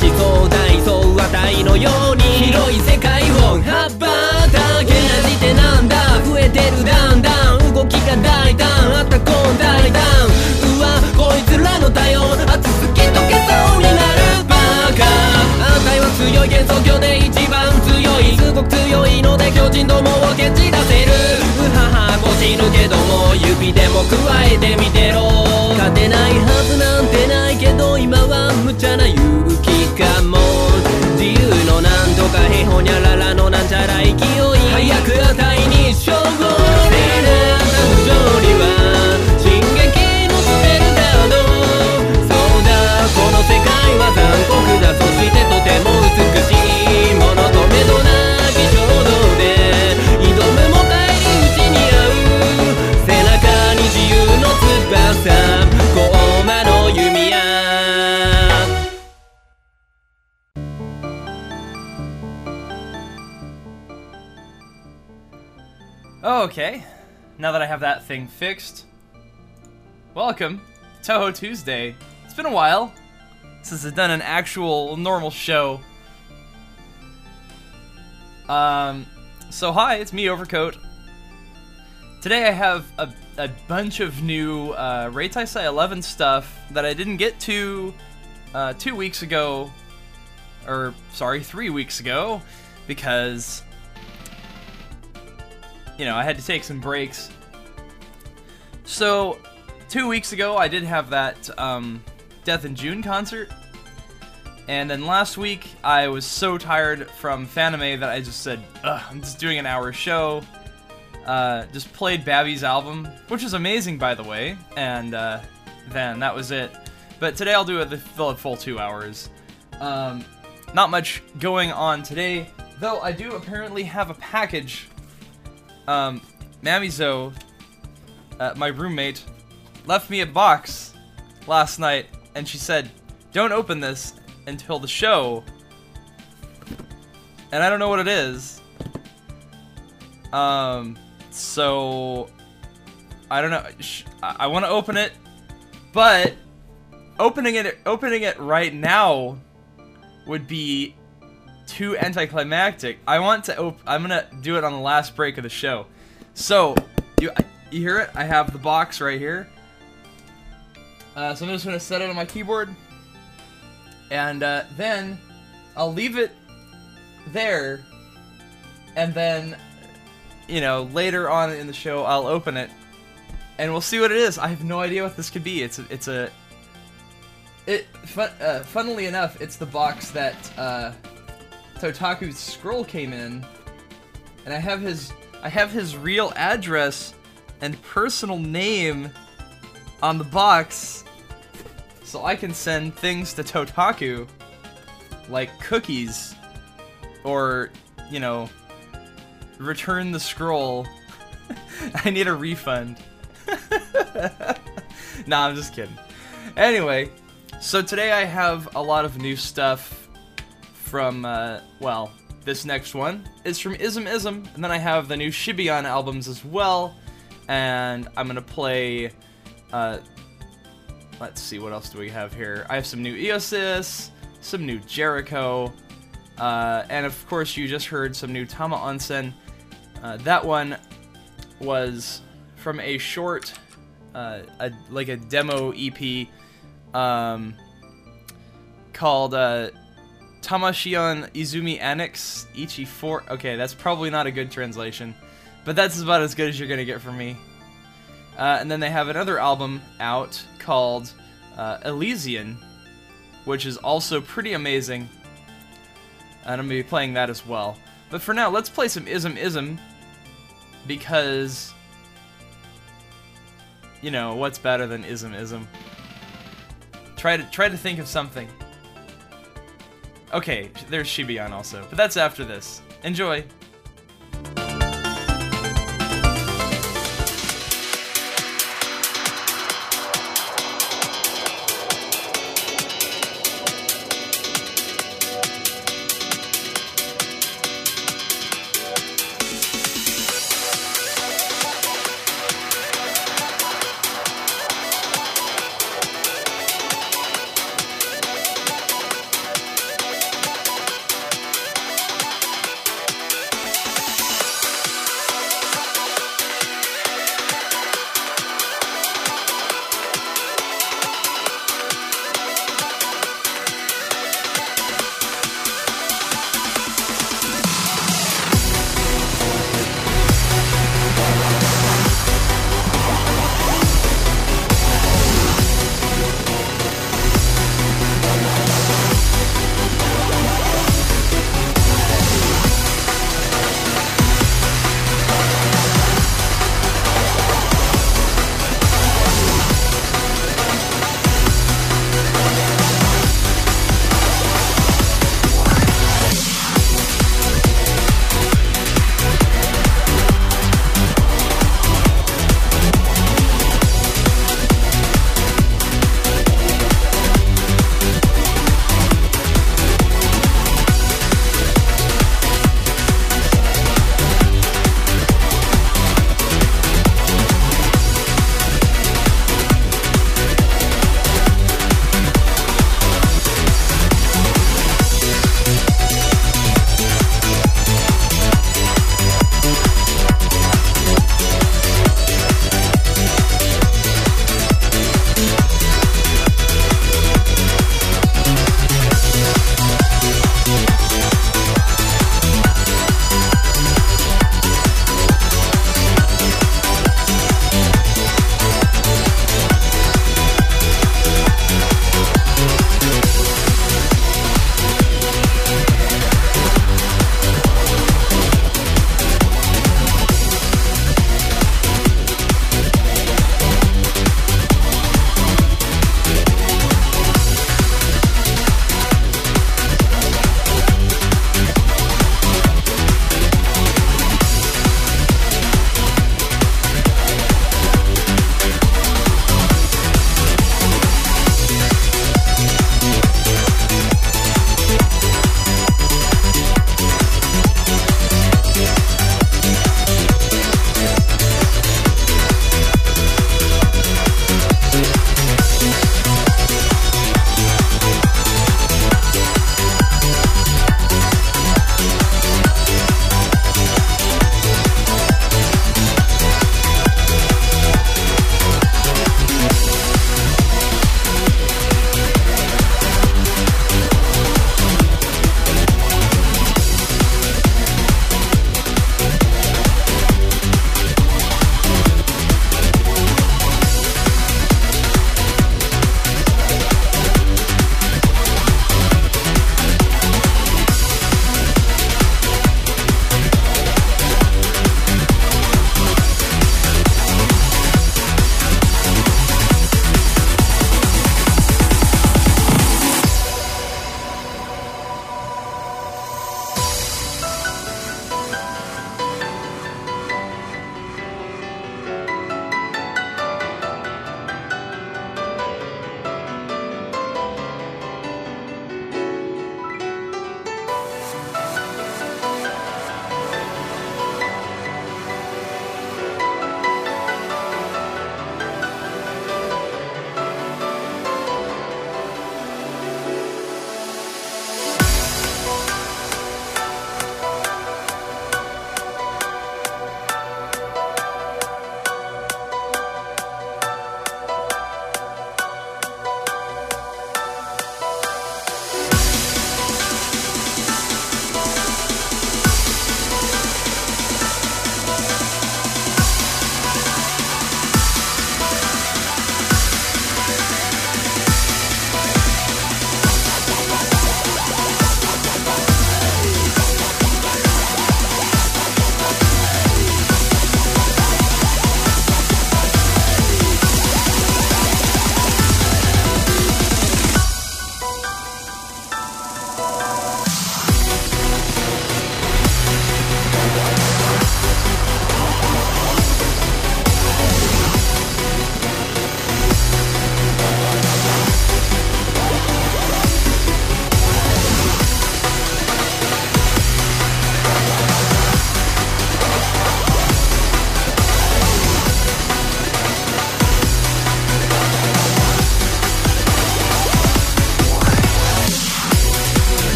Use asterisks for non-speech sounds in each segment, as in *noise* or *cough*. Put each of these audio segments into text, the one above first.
思想大層値のように。広い世界を羽ばたけなじてなんだ。増えてるだんだん。動きが大胆。あったこん大胆うわこいつらの体温熱すぎ溶けそうになるバカ。反対は強い幻想郷で一番強い。すごく強いので巨人どもを蹴散らせる。うはは。走るけども指でも加えてみてろ。勝てないはずなんてないけど今は無茶な勇気かも。自由のなんとかへほにゃららのなんちゃら勢い。早く値に勝負れな無情には fixed. Welcome, Touhou Tuesday. It's been a while since I've done an actual normal show. Um, so hi, it's me, Overcoat. Today I have a, a bunch of new uh, Reitaisai 11 stuff that I didn't get to uh, two weeks ago, or sorry, three weeks ago, because you know I had to take some breaks so, two weeks ago, I did have that um, Death in June concert. And then last week, I was so tired from Fanime that I just said, I'm just doing an hour show. Uh, just played Babby's album, which is amazing, by the way. And uh, then that was it. But today I'll do a full, full two hours. Um, not much going on today, though I do apparently have a package. Um, Mamizou uh, my roommate, left me a box last night, and she said, "Don't open this until the show." And I don't know what it is. Um, so I don't know. I, want to open it, but opening it opening it right now would be too anticlimactic. I want to op- I'm gonna do it on the last break of the show. So you you hear it? I have the box right here. Uh, so I'm just gonna set it on my keyboard, and uh, then I'll leave it there, and then you know later on in the show I'll open it, and we'll see what it is. I have no idea what this could be. It's a, it's a it fun, uh, funnily enough, it's the box that uh, Totaku's scroll came in, and I have his I have his real address and personal name on the box, so I can send things to Totaku, like cookies, or you know, return the scroll. *laughs* I need a refund. *laughs* nah, I'm just kidding. Anyway, so today I have a lot of new stuff from, uh, well, this next one is from Ism Ism, and then I have the new Shibayan albums as well, and I'm gonna play, uh, let's see, what else do we have here? I have some new Eosis, some new Jericho, uh, and of course you just heard some new Tama Onsen. Uh, that one was from a short, uh, a, like a demo EP, um, called uh, Tamashion Izumi Annex Ichi 4. Okay, that's probably not a good translation, but that's about as good as you're gonna get from me. Uh, and then they have another album out called uh, Elysian, which is also pretty amazing. And I'm gonna be playing that as well. But for now, let's play some Ism Ism because you know what's better than Ism Ism. Try to try to think of something. Okay, there's Shibayan also, but that's after this. Enjoy.「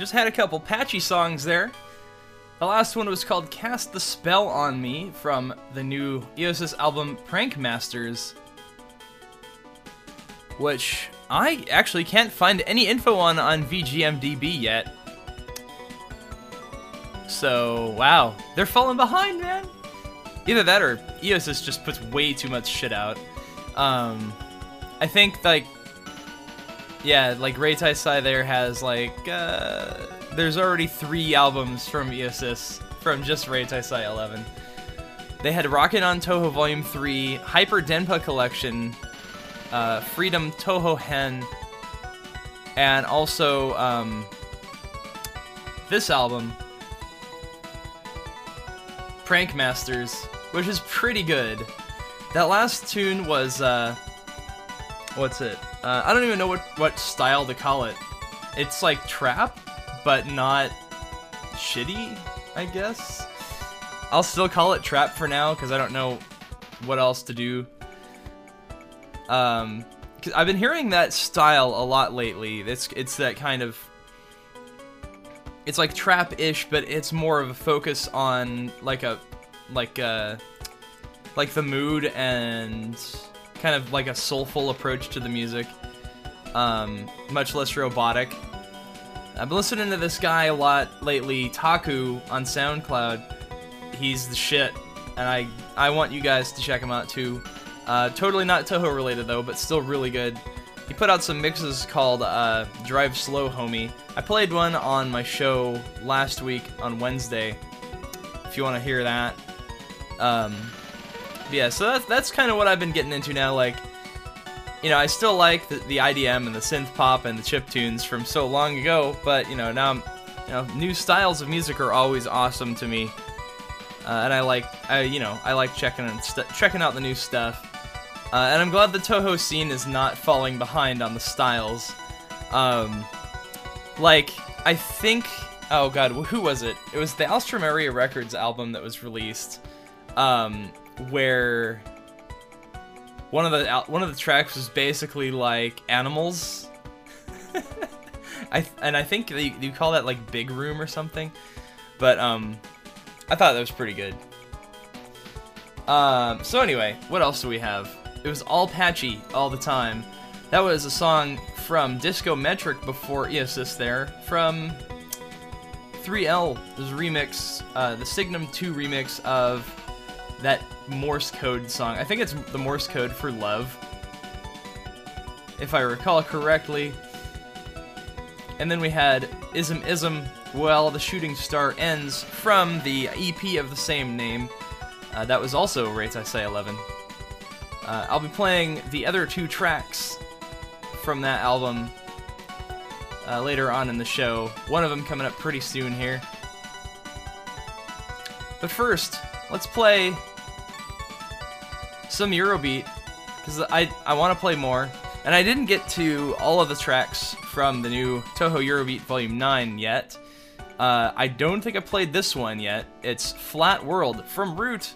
just had a couple patchy songs there. The last one was called Cast the Spell on Me from the new Eosis album Prank Masters, which I actually can't find any info on on VGMDB yet. So, wow, they're falling behind, man. Either that or Eosis just puts way too much shit out. Um, I think, like, yeah, like Reitaisai there has, like, uh, there's already three albums from Eosis from just Reitaisai 11. They had Rocket on Touhou Volume 3, Hyper Denpa Collection, uh, Freedom Touhou Hen, and also um, this album, Prank Masters, which is pretty good. That last tune was, uh, what's it? Uh, I don't even know what, what style to call it. It's like trap, but not shitty, I guess. I'll still call it trap for now because I don't know what else to do. Um, i I've been hearing that style a lot lately. It's it's that kind of it's like trap-ish, but it's more of a focus on like a like a like the mood and kind of like a soulful approach to the music. Um, much less robotic. I've been listening to this guy a lot lately, Taku on SoundCloud. He's the shit, and I I want you guys to check him out too. Uh, totally not Touhou related though, but still really good. He put out some mixes called uh, Drive Slow Homie. I played one on my show last week on Wednesday. If you want to hear that. Um, yeah, so that's, that's kind of what I've been getting into now. Like, you know, I still like the, the IDM and the synth pop and the chip tunes from so long ago, but you know, now I'm, you know, new styles of music are always awesome to me. Uh, and I like, I you know, I like checking and checking out the new stuff. Uh, and I'm glad the Touhou scene is not falling behind on the styles. Um, like, I think, oh god, who was it? It was the Alstroemeria Records album that was released, um, where one of the one of the tracks was basically like animals. *laughs* I and I think you, you call that like Big Room or something, but um, I thought that was pretty good. Um, so anyway, what else do we have? It was all patchy all the time. That was a song from Disco Metric before Eosis there, from 3L. There's a remix, uh, the Signum 2 remix of that Morse code song. I think it's the Morse code for love, if I recall correctly. And then we had Ism Ism, Well, the Shooting Star Ends from the EP of the same name. Uh, that was also Reitaisai 11. Uh, I'll be playing the other two tracks from that album uh, later on in the show. One of them coming up pretty soon here. But first, let's play some Eurobeat because I I want to play more, and I didn't get to all of the tracks from the new Touhou Eurobeat Volume 9 yet. Uh, I don't think I played this one yet. It's Flat World from Root.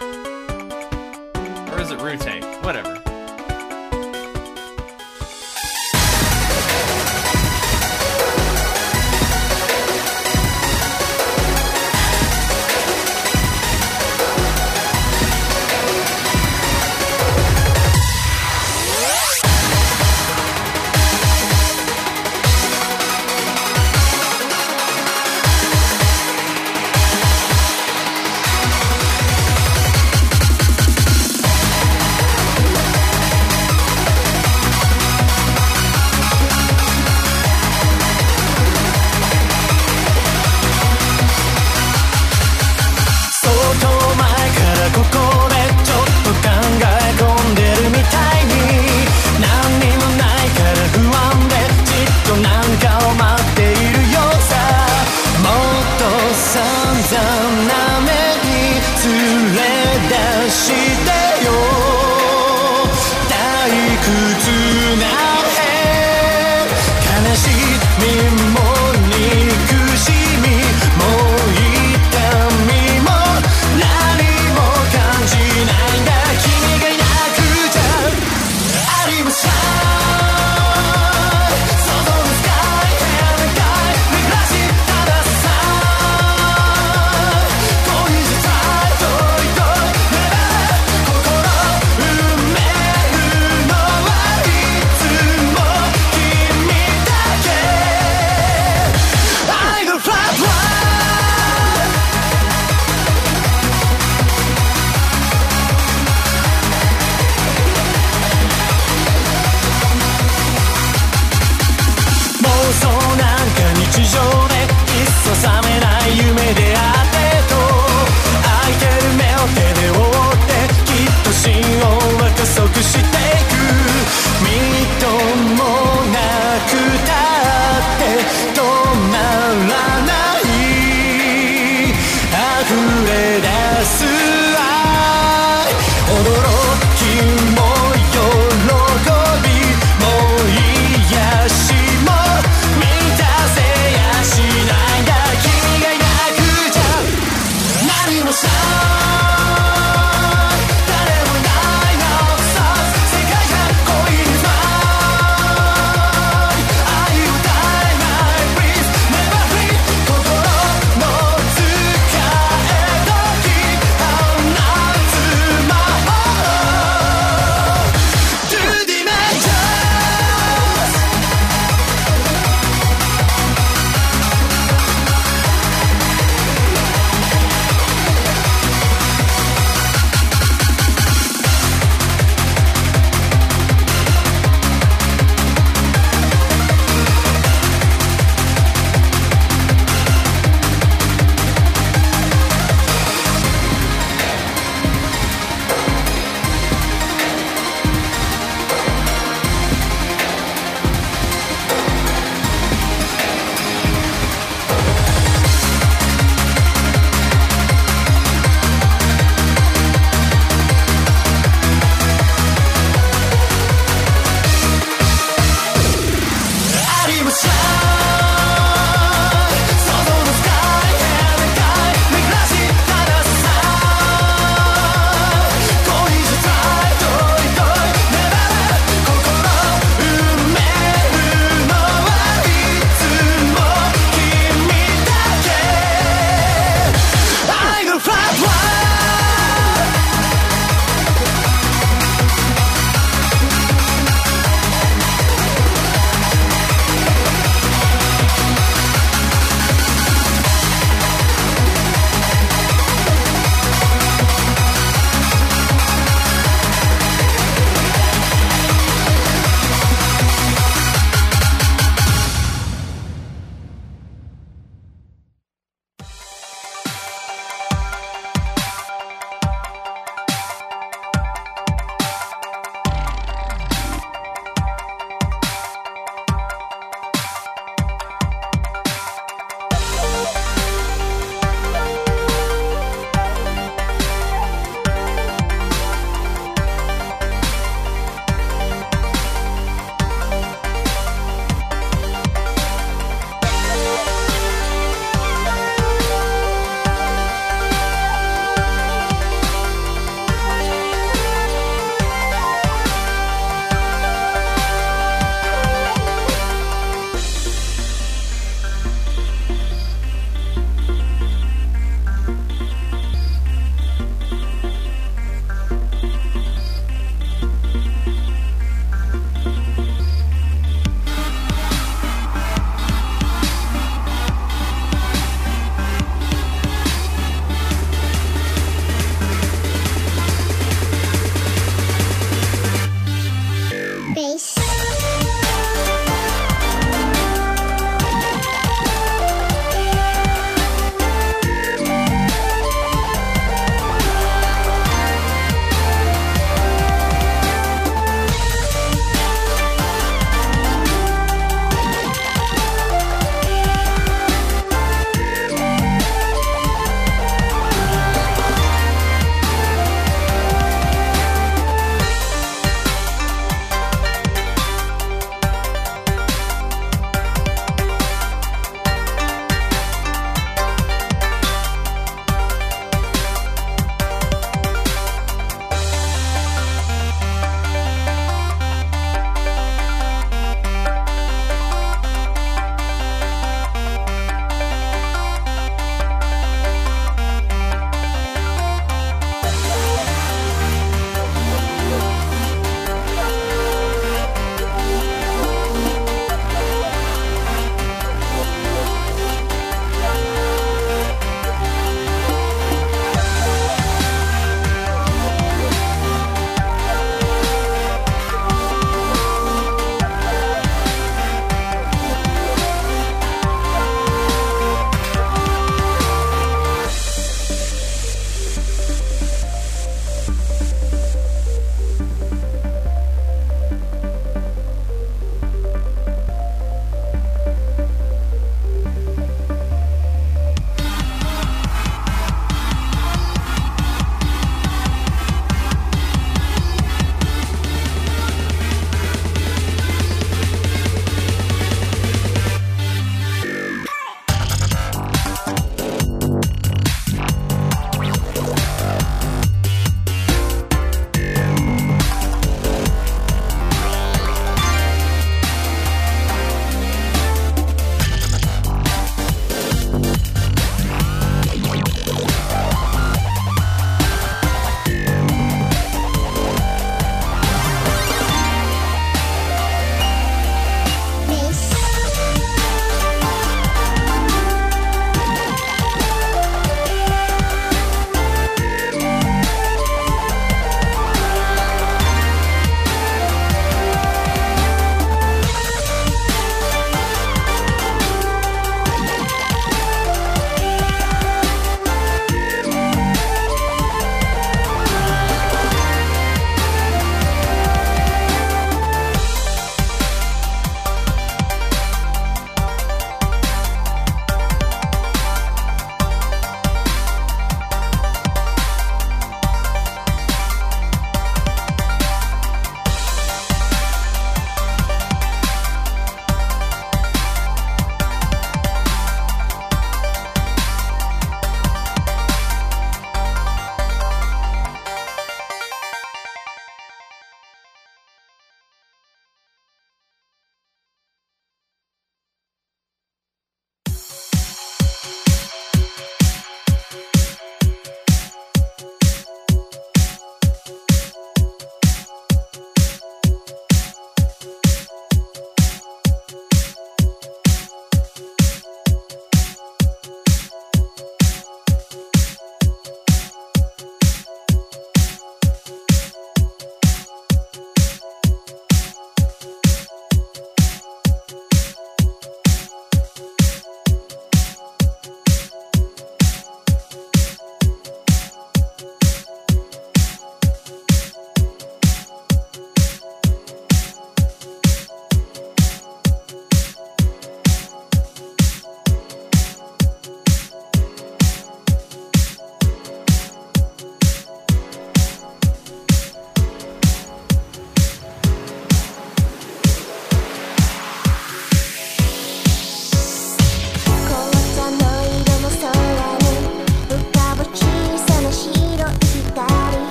Or is it Rute? Whatever.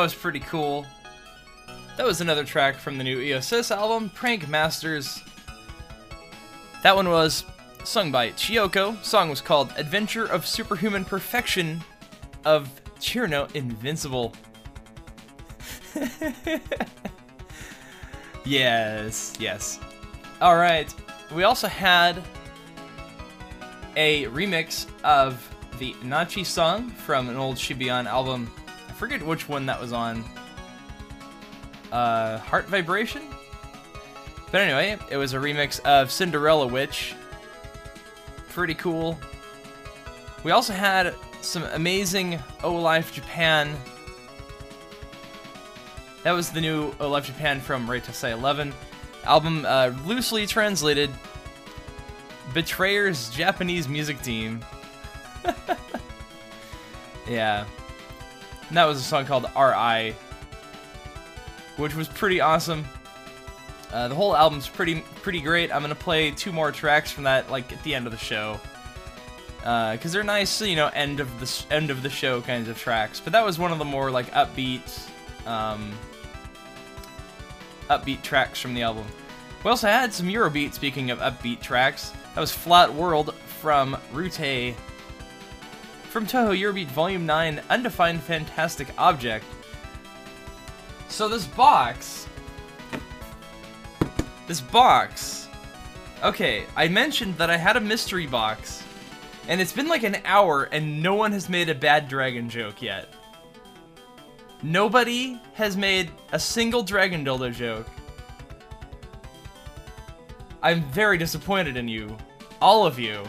Was pretty cool. That was another track from the new IOSYS album, Prank Masters. That one was sung by Chiyoko. Song was called Adventure of Superhuman Perfection of Cirno Invincible. *laughs* yes, yes. Alright. We also had a remix of the Nachi song from an old Shibayan album. Forget which one that was on. Uh, Heart Vibration? But anyway, it was a remix of Cinderella Witch. Pretty cool. We also had some amazing O Life Japan. That was the new O Life Japan from Reitaisai 11 album, uh, loosely translated Betrayer's Japanese music team. *laughs* yeah. And that was a song called R.I., which was pretty awesome. Uh, the whole album's pretty pretty great. I'm gonna play two more tracks from that, like at the end of the show, because uh, they're nice, you know, end of the end of the show kinds of tracks. But that was one of the more like upbeat, um, upbeat tracks from the album. We also had some Eurobeat. Speaking of upbeat tracks, that was Flat World from Rute. From Touhou Eurobeat Volume 9, Undefined Fantastic Object. So this box. This box. Okay, I mentioned that I had a mystery box. And it's been like an hour and no one has made a bad dragon joke yet. Nobody has made a single dragon dildo joke. I'm very disappointed in you. All of you.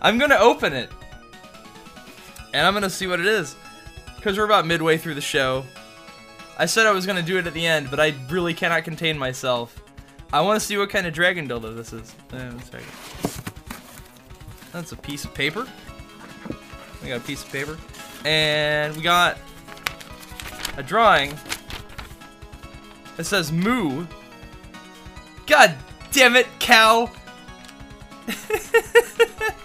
I'm gonna open it. And I'm gonna see what it is. Because we're about midway through the show. I said I was gonna do it at the end, but I really cannot contain myself. I wanna see what kind of dragon dildo this is. Uh. That's a piece of paper. We got a piece of paper. And we got a drawing it says moo. God damn it, cow. *laughs*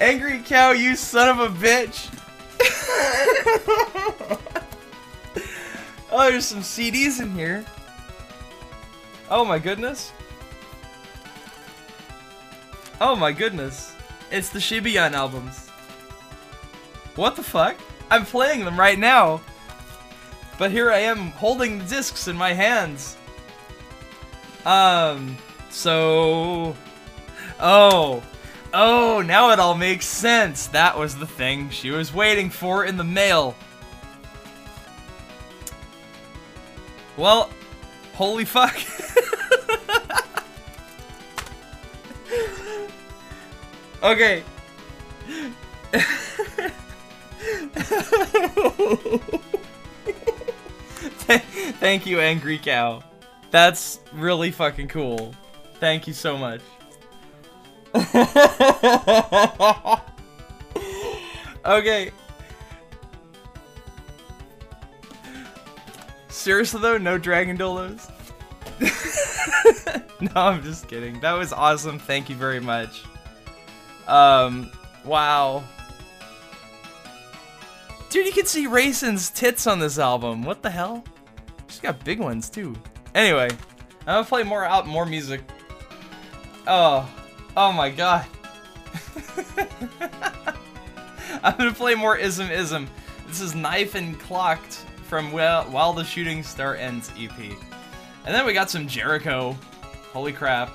AngryCow, you son of a bitch. oh, there's some CDs in here. Oh my goodness. Oh my goodness. It's the Shibayan albums. What the fuck? I'm playing them right now. But here I am holding the discs in my hands. Um, so. Oh. Oh, now it all makes sense. That was the thing she was waiting for in the mail. Well, holy fuck. *laughs* okay. *laughs* *laughs* Thank you, AngryCow. That's really fucking cool. Thank you so much. *laughs* okay. Seriously though, no dragon dildos? *laughs* no, I'm just kidding. That was awesome. Thank you very much. Um, wow. Dude, you can see Reisen's tits on this album. What the hell? She's got big ones too. Anyway, I'm gonna play more out more music. Oh, oh my god. *laughs* I'm gonna play more ism ism. This is Knife and Clocked from While, While the Shooting Star Ends EP. And then we got some Jericho. Holy crap.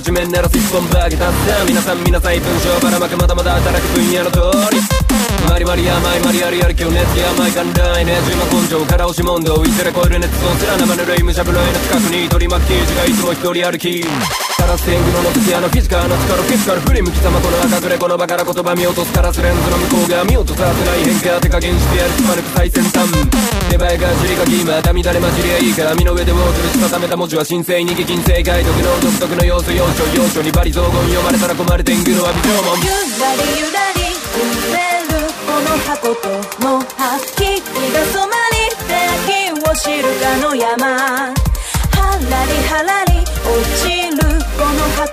地面なら一本化けたさあ皆さん皆さん文章ばらまくまだまだ働く分野の通り。マリマリ甘いマリアリやる気を熱気甘い寛大ね。じま根性から押し問答。いずれ超える熱をすら生ぬるい無茶ぶろいの近くに取り巻き。記事がいつも一人歩き。カラス天狗のの時あのフィジカルの力フィジカル振り向きざまこの赤くれこの場から言葉見落とすカラスレンズの向こう側見落とさせない変化手加減してやるつまるく最先端出前が尻かきまた乱れ混じりゃいいから網の上でウォーズルしたためた文字は神聖に激金正解読の独特の要素要所要所にバリ雑言読まれたら困る天狗の詫び状門ゆらりゆらり揺れるこの箱との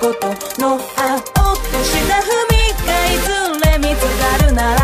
の箱との葉落とした踏みがいずれ見つかるなら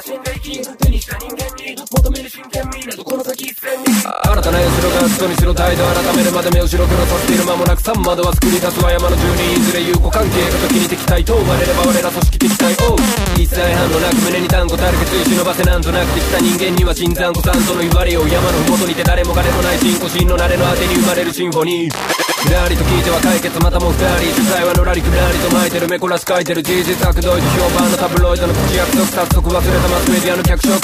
信頼金手にした人間に求める真剣味などこの先一線に新たな社が外にしろ態度改めるまで目を白黒させている間もなく3窓は作り出すは山の住人いずれ友好関係が時に敵対と生まれれば我ら組織敵対おう一切反応なく胸に単語たるけつい忍ばせなんとなくできた人間には新参古参との言われよ山の麓にて誰もがでもない人工心の慣れの果てに生まれるシンフォニー。ふらりと聞いては解決またも二人主催はのらりくらりと巻いてる目こらし書いてる事実悪どいと評判のタブロイドの口約束早速忘れたマスメディアの脚色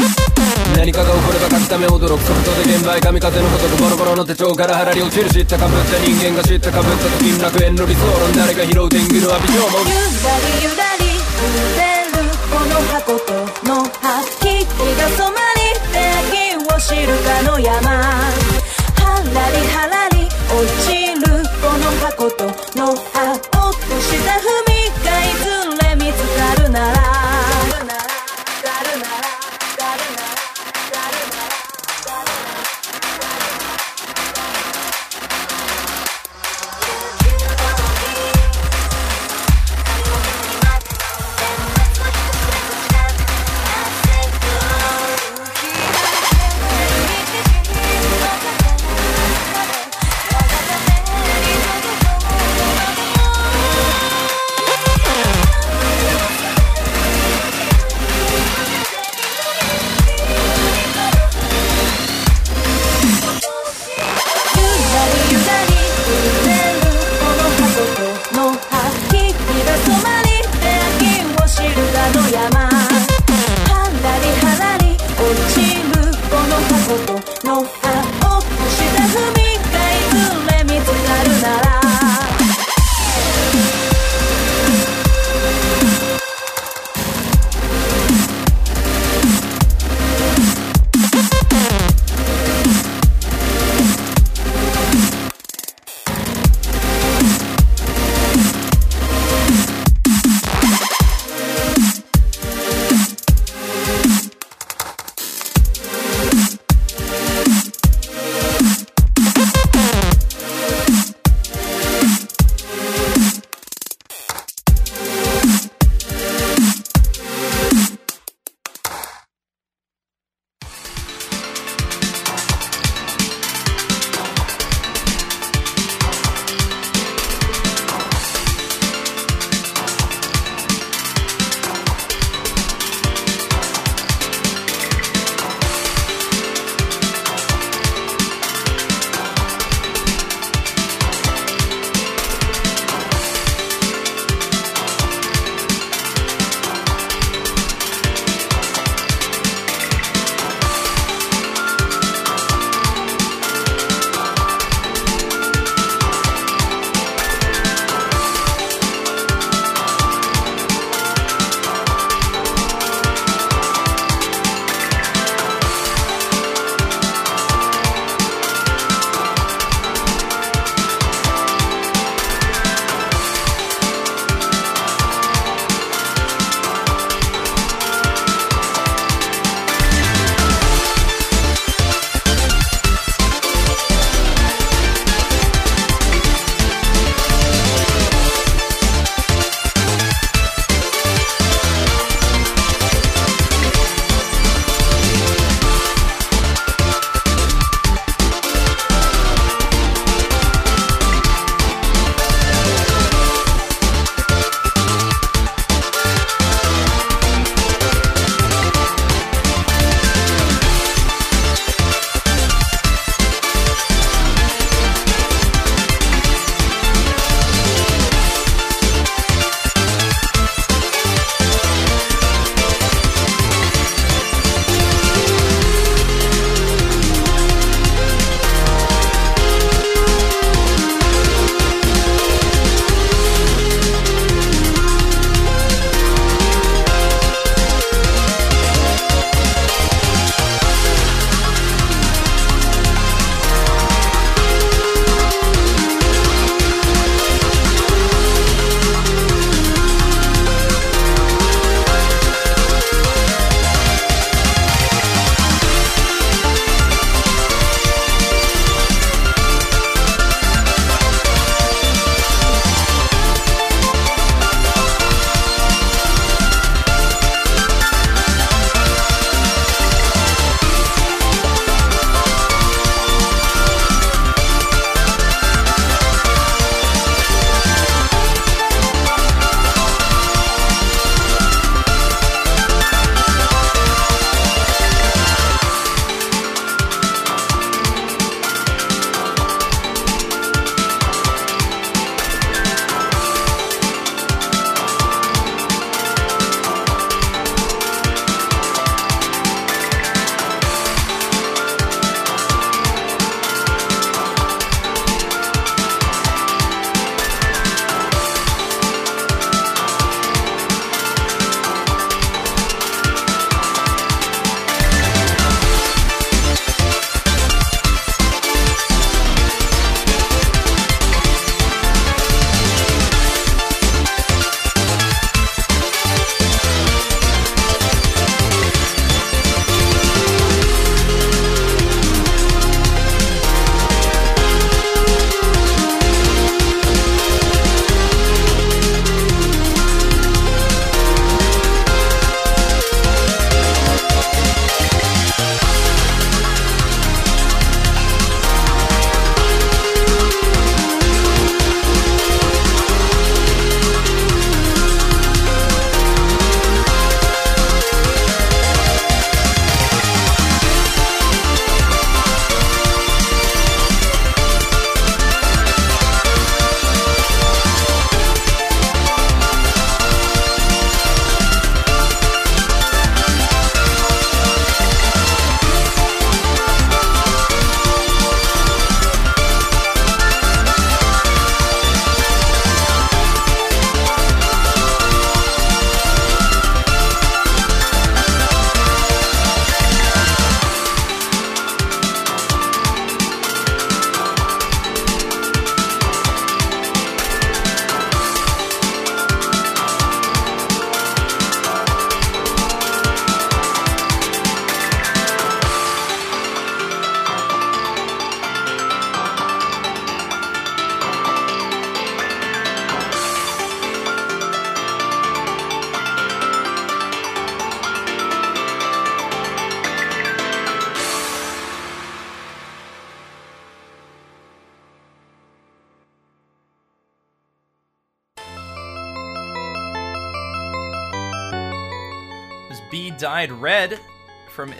何かが起これば書くため驚く速度で現場へ神風のごとくボロボロの手帳から腹に落ちる知ったかぶった人間が知ったかぶった時楽園の理想論誰が拾う天狗の詫び状門ゆらりゆらり揺れるこの箱との葉木々が染まり手を知るかの山。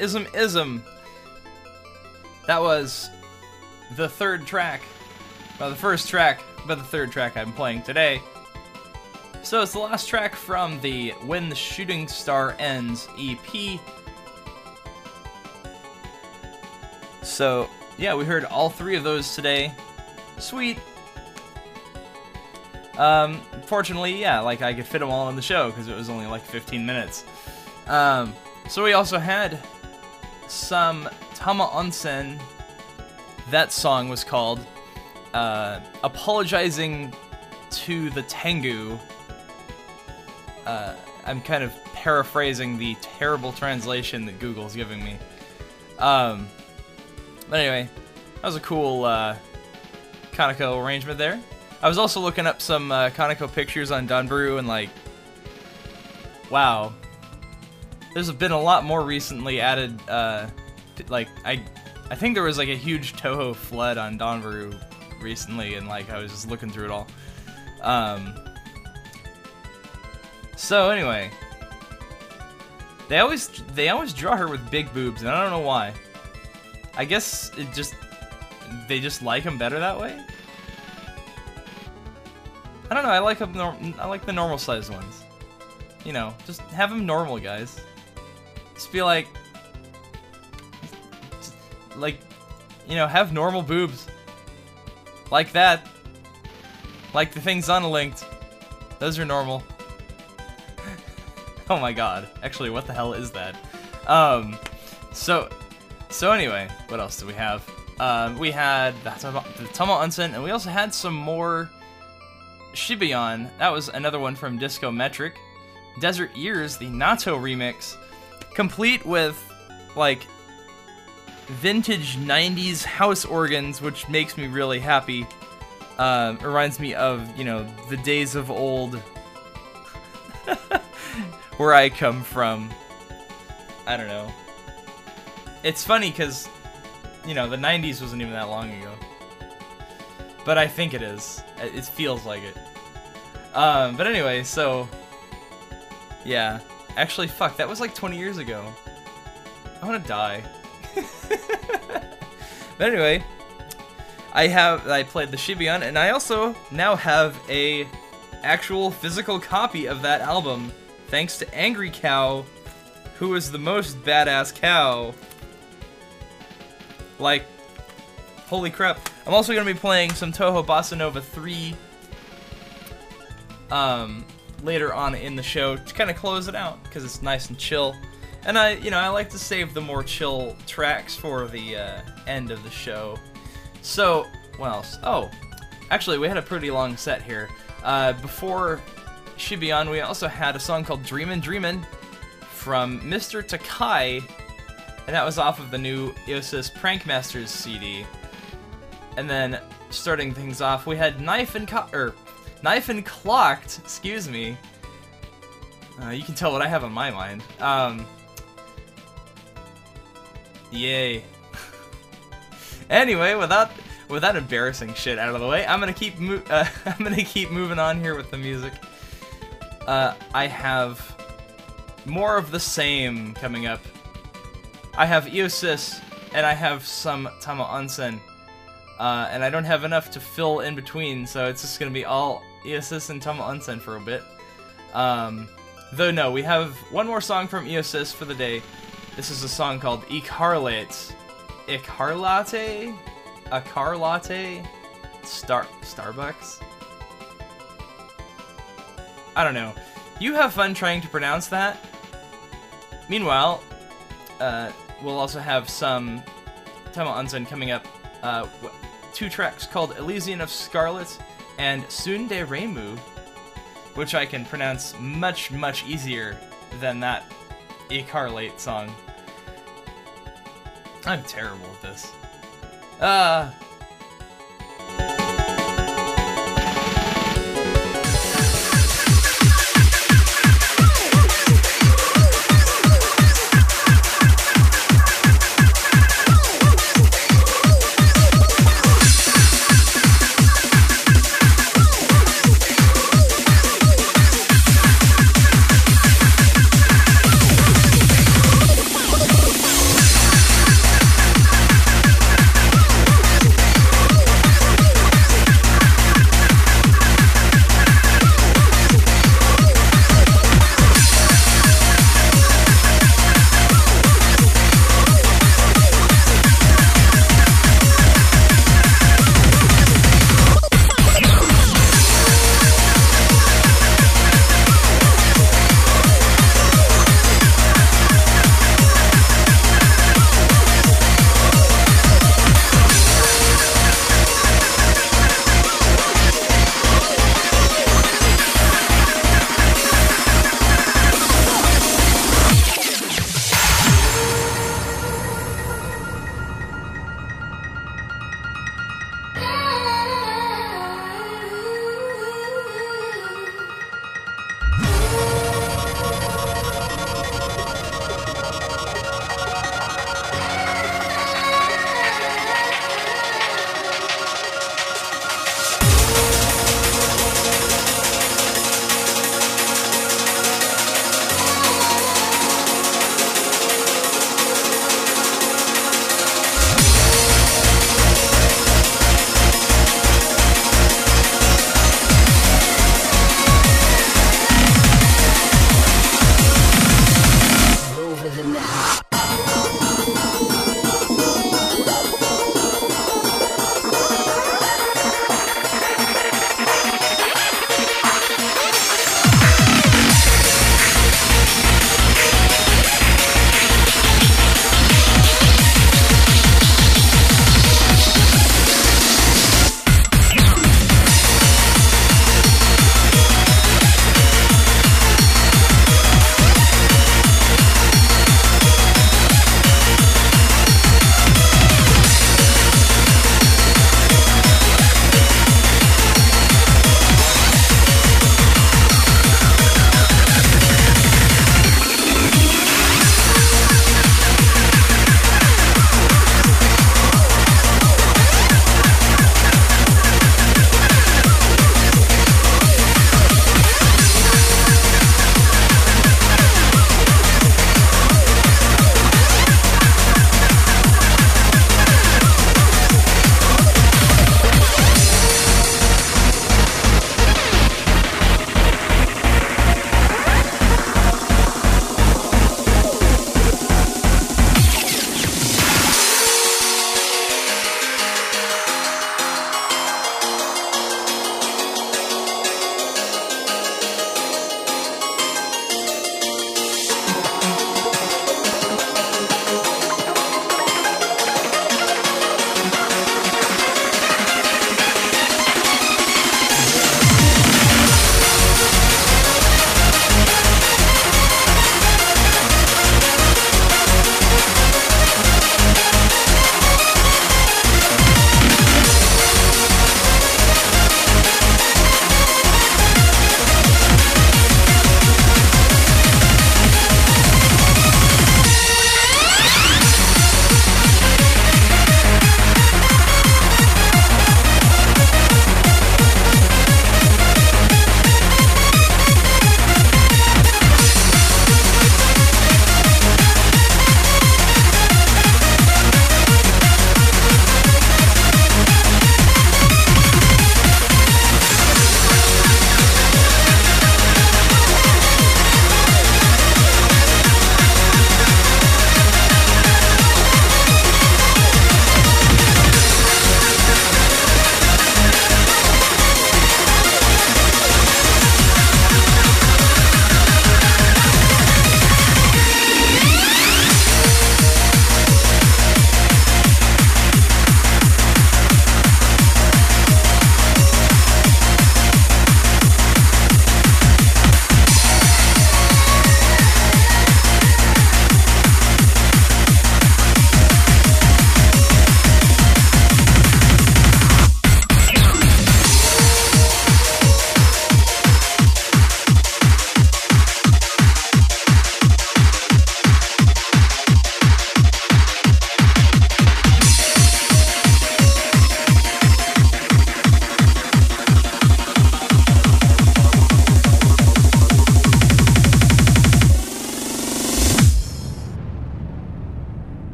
Ism Ism. That was the third track, well, the first track, but the third track I'm playing today. So it's the last track from the When the Shooting Star Ends EP. So, yeah, we heard all three of those today. Sweet. Um, fortunately, yeah, like I could fit them all in the show because it was only like 15 minutes. Um, so we also had some Tama Onsen. That song was called uh, "Apologizing to the Tengu." Uh, I'm kind of paraphrasing the terrible translation that Google's giving me. Um, but anyway, that was a cool uh, arrangement there. I was also looking up some uh, pictures on Danbooru and like, wow, there's been a lot more recently added. Uh, like I, I think there was like a huge Touhou flood on Danbooru recently, and like I was just looking through it all. Um, so anyway, they always they always draw her with big boobs, and I don't know why. I guess it just they just like them better that way. I don't know. I like them. I like the normal sized ones. You know, just have them normal, guys. Just be like, like, you know, have normal boobs. Like that. Like the things unlinked. Those are normal. *laughs* oh my god. Actually, what the hell is that? Um, so, so anyway, what else do we have? Um, we had the Tama Onsen, and we also had some more Shibayan. That was another one from Disco Metric. Desert Ears, the Nato remix, complete with like vintage 90s house organs, which makes me really happy. It reminds me of, you know, the days of old *laughs* where I come from. I don't know. It's funny because, you know, the 90s wasn't even that long ago. But I think it is. It feels like it. Um, but anyway, so. Yeah. Actually, fuck, that was like 20 years ago. I want to die. *laughs* but anyway, I have I played the Shibayan, and I also now have a actual physical copy of that album, thanks to AngryCow, who is the most badass cow. Like, holy crap! I'm also gonna be playing some Touhou Bossa Nova 3 um, later on in the show to kind of close it out because it's nice and chill. And I, you know, I like to save the more chill tracks for the uh, end of the show. So, what else? Oh, actually, we had a pretty long set here. Uh, before Shibayan, we also had a song called Dreamin' Dreamin' from Mr. Takai, and that was off of the new IOSYS Prankmasters CD. And then, starting things off, we had Knife and Co- er, Knife and Clocked, excuse me. Uh, you can tell what I have on my mind. Um, yay. anyway, without with that embarrassing shit out of the way, I'm gonna keep *laughs* uh, I'm gonna keep moving on here with the music. Uh, I have more of the same coming up. I have IOSYS and I have some Tama Onsen. Uh, and I don't have enough to fill in between, so it's just gonna be all IOSYS and Tama Onsen for a bit. Um, though no, we have one more song from IOSYS for the day. This is a song called Icarlate. Icarlate? A car latte? Star Starbucks? I don't know. You have fun trying to pronounce that. Meanwhile, uh, we'll also have some Tama Onsen coming up. Uh, two tracks called Elysian of Scarlet and Sunde Reimu, which I can pronounce much, much easier than that Icarlate song. I'm terrible at this. Uh,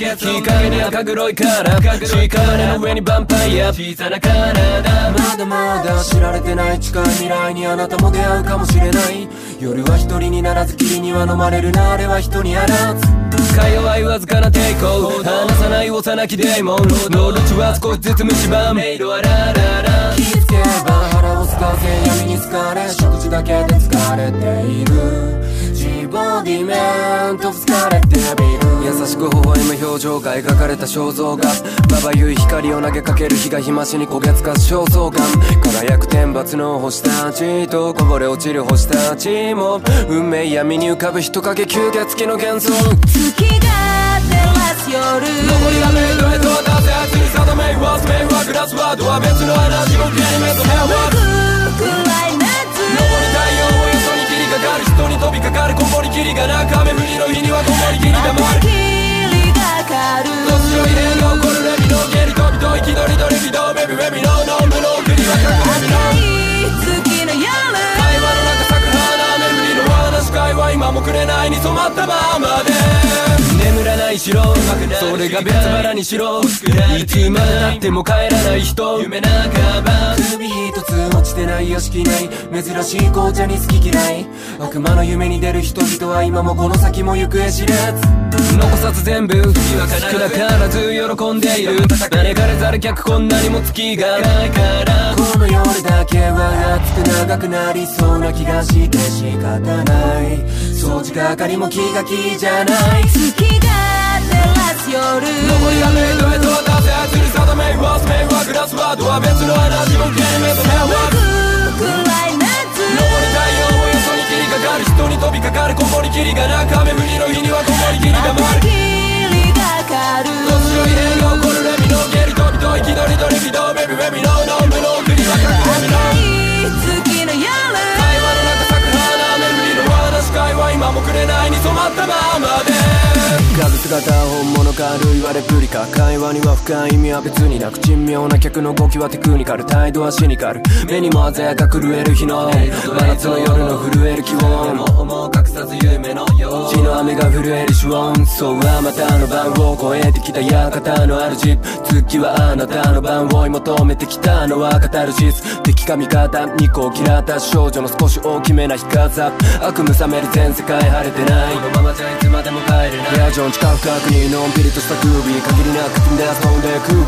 まだ日陰に赤黒いから屍の上にヴァンパイア。小さな体。まだまだ知られてない近い未来にあなたも出会うかもしれない。夜は一人にならず霧には飲まれるな。あれは人にあらず。か弱いわずかな抵抗。離さない幼きデーモン。能力は少しずつ蝕む色はラララ。気づけば腹をすかせ闇に疲れ。食事だけで疲れている。ジボディメント疲れてビる優しく微笑む表情が描かれた肖像画。まばゆい光を投げかける日が日増しに焦げつかす焦燥感輝く天罰の星たちとこぼれ落ちる星たちも運命闇に浮かぶ人影吸血鬼の幻想。月が照らす夜。残りがメイドへと渡せ熱に定めはスメイはグラスワードは別の話をゲームへと目をる人に飛びかかるこもりきりがなく雨降りの日にはこもり霧が回る霧がかる突如異変が起こるレミのゲリ飛びと息取りどりビドメビメビのノンブの国は隠れみ。の赤い月の夜会話の中咲く花雨降りの話し会は今もくれないに染まったままで眠らないしろそれが別腹にしろいつまでたっても帰らない人夢半ば首一つ落ちてないよしきない珍しい紅茶に好き嫌い悪魔の夢に出る人々は今もこの先も行方知れず残さず全部少なからず喜んでいる誰かれざる客こんなにも月がないからこの夜だけは熱く長くなりそうな気がして仕方ない掃除係も気が気じゃない月が夜。残りがメイドへと渡せ熱に定めはスメイはグラスワードは別の話もゲームへと目を割るくらい夏昇り太陽をよそに霧がかる人に飛びかかるこもり霧がなか雨降りの日にはこもり霧が回る霧がかる突如異変が起こるレミのゲリ飛びと息取り取りビドメビメビのノンブの国は隠れみの月の夜会話の中咲く花雨降りの話し会は今もくれないに染まったままで画姿は本物かある。いはレプリカ会話には深い意味は別になく珍妙な客の動きはテクニカル態度はシニカル目にも鮮やか震える。日の真夏の夜の震える。気温でも思う隠さず夢のよう血の雨が震える。手音そうはまたあの番を超えてきた館の主月はあなたの番を追い求めてきたのはカタルシス敵か味方二個を嫌った少女の少し大きめな日傘悪夢覚める。全世界晴れてないこのままじゃいつまでも帰れないリアジョン近く確認のんびりとしたグービー限りなく踏んで遊んで首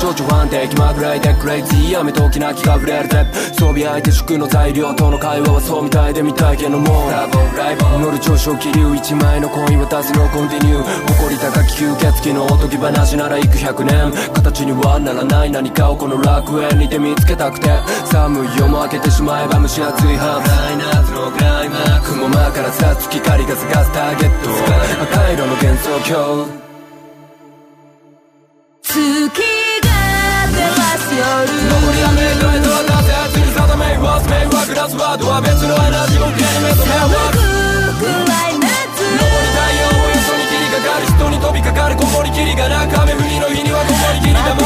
情緒不安定気まぐらいでクレイジーやめときな気が触れるぜ装備相手祝の材料との会話はそうみたいで見たいけどもラボライブ乗る上昇気流一枚の恋渡すのコンティニュー誇り高き吸血鬼のおとぎ話なら幾百年形にはならない何かをこの楽園にて見つけたくて寒い夜も明けてしまえば蒸し暑いハーフライ夏のクライマックス雲間からさつ光が探すターゲット赤色の幻想郷月が照らす夜残りはメイラとはなぜ熱に定め言わず迷クラスワードは別のエナジーを受けにめは寒く暗残り昇太陽をよそに切りかかる人に飛びかかるこもりきりがなく雨降りの日にはこもりきりがか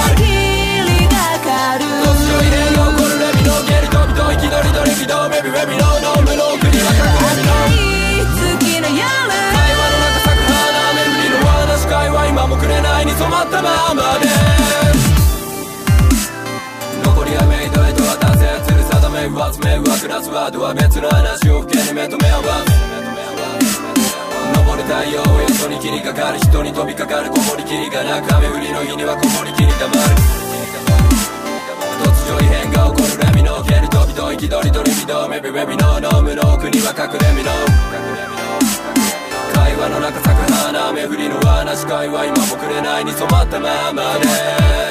る年寄りで残るレビの下痢飛びと息のりと力道メビウェビノーノー無に染まったままで。残りはメイドへと渡せ吊る定めは爪はグラスワードは別の話を受けに目と目を合わす昇る太陽をよそに霧がかかる人に飛びかかるこもり霧がなく雨降りの日にはこもり霧が回る。突如異変が起こるレミのゲル飛びと息取り取りビドメビメビのノー。ムの国は隠れみの。会話の中咲雨降りの罠し会は今もくれないに染まったままで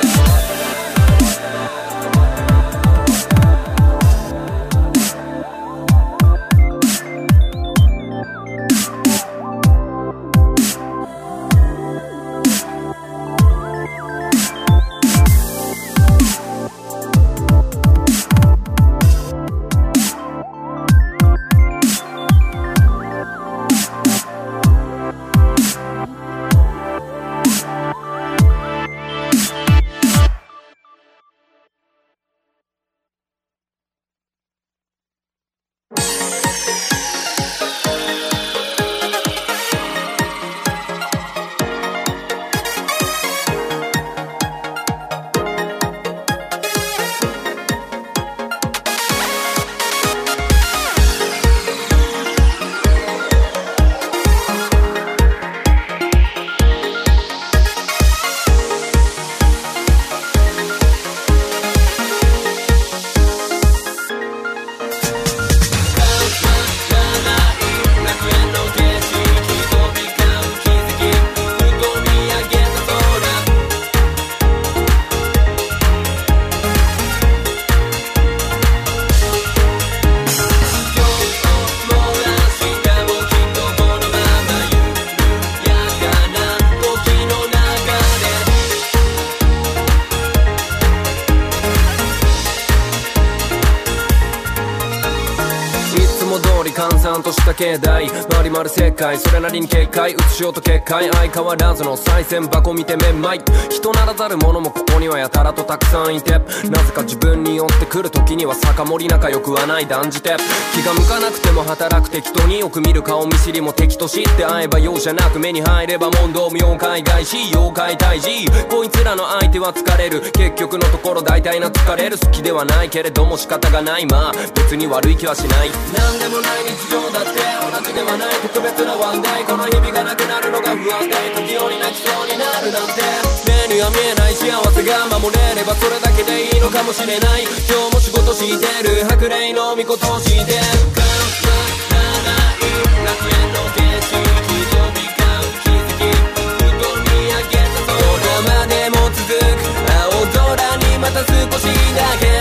guys. まる世界それなりに警戒映しようと結界相変わらずの賽銭箱見てめまい人ならざる者もここにはやたらとたくさんいてなぜか自分に寄ってくる時には酒盛り仲良くはない断じて気が向かなくても働く適当によく見る顔見知りも敵と知って会えば容赦なく目に入れば問答無用海外し妖怪退治こいつらの相手は疲れる結局のところ大体な疲れる好きではないけれども仕方がないまあ別に悪い気はしない何でもない日常だって同じではない特別なワンデーイこの日々がなくなる。のが不安で時折泣きそうになるなんて目には見えない。幸せが守れればそれだけでい。い。のかもしれない。今日も仕事してる白霊の御事をして頑張らない。楽園の景色飛び交う奇跡ふと見上げた空までも続く青空にまた少しだけ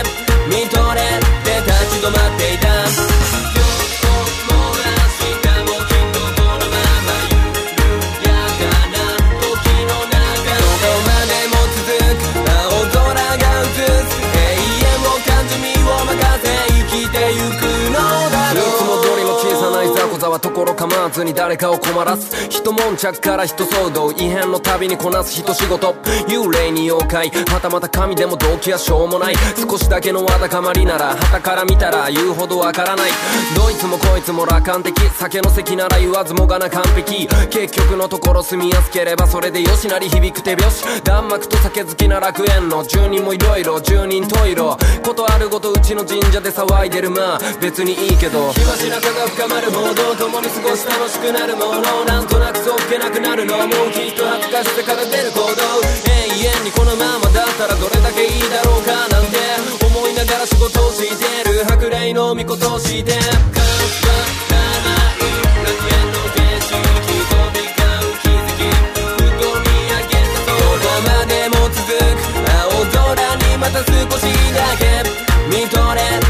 構わずに誰かを困らす。一悶着から一騒動異変のたびにこなす。一仕事。幽霊に妖怪。はたまた神でも動機はしょうもない。少しだけのわだかまりなら旗から見たら言うほどわからない。どいつもこいつも楽観的。酒の席なら言わずもがな完璧。結局のところ住みやすければそれでよしなり響く手拍子。弾幕と酒好きな楽園の。住人もいろいろ。住人といろことあるごとうちの神社で騒いでるまあ別にいいけど。日し仲が深まるほど共に過ごし楽しくなるものなんとなくそっけなくなるのはもうきっと恥ずかしさから出る行動永遠にこのままだったらどれだけいいだろうかなんて思いながら仕事をしてる白霊の御事をしてまた少しだけ見とれ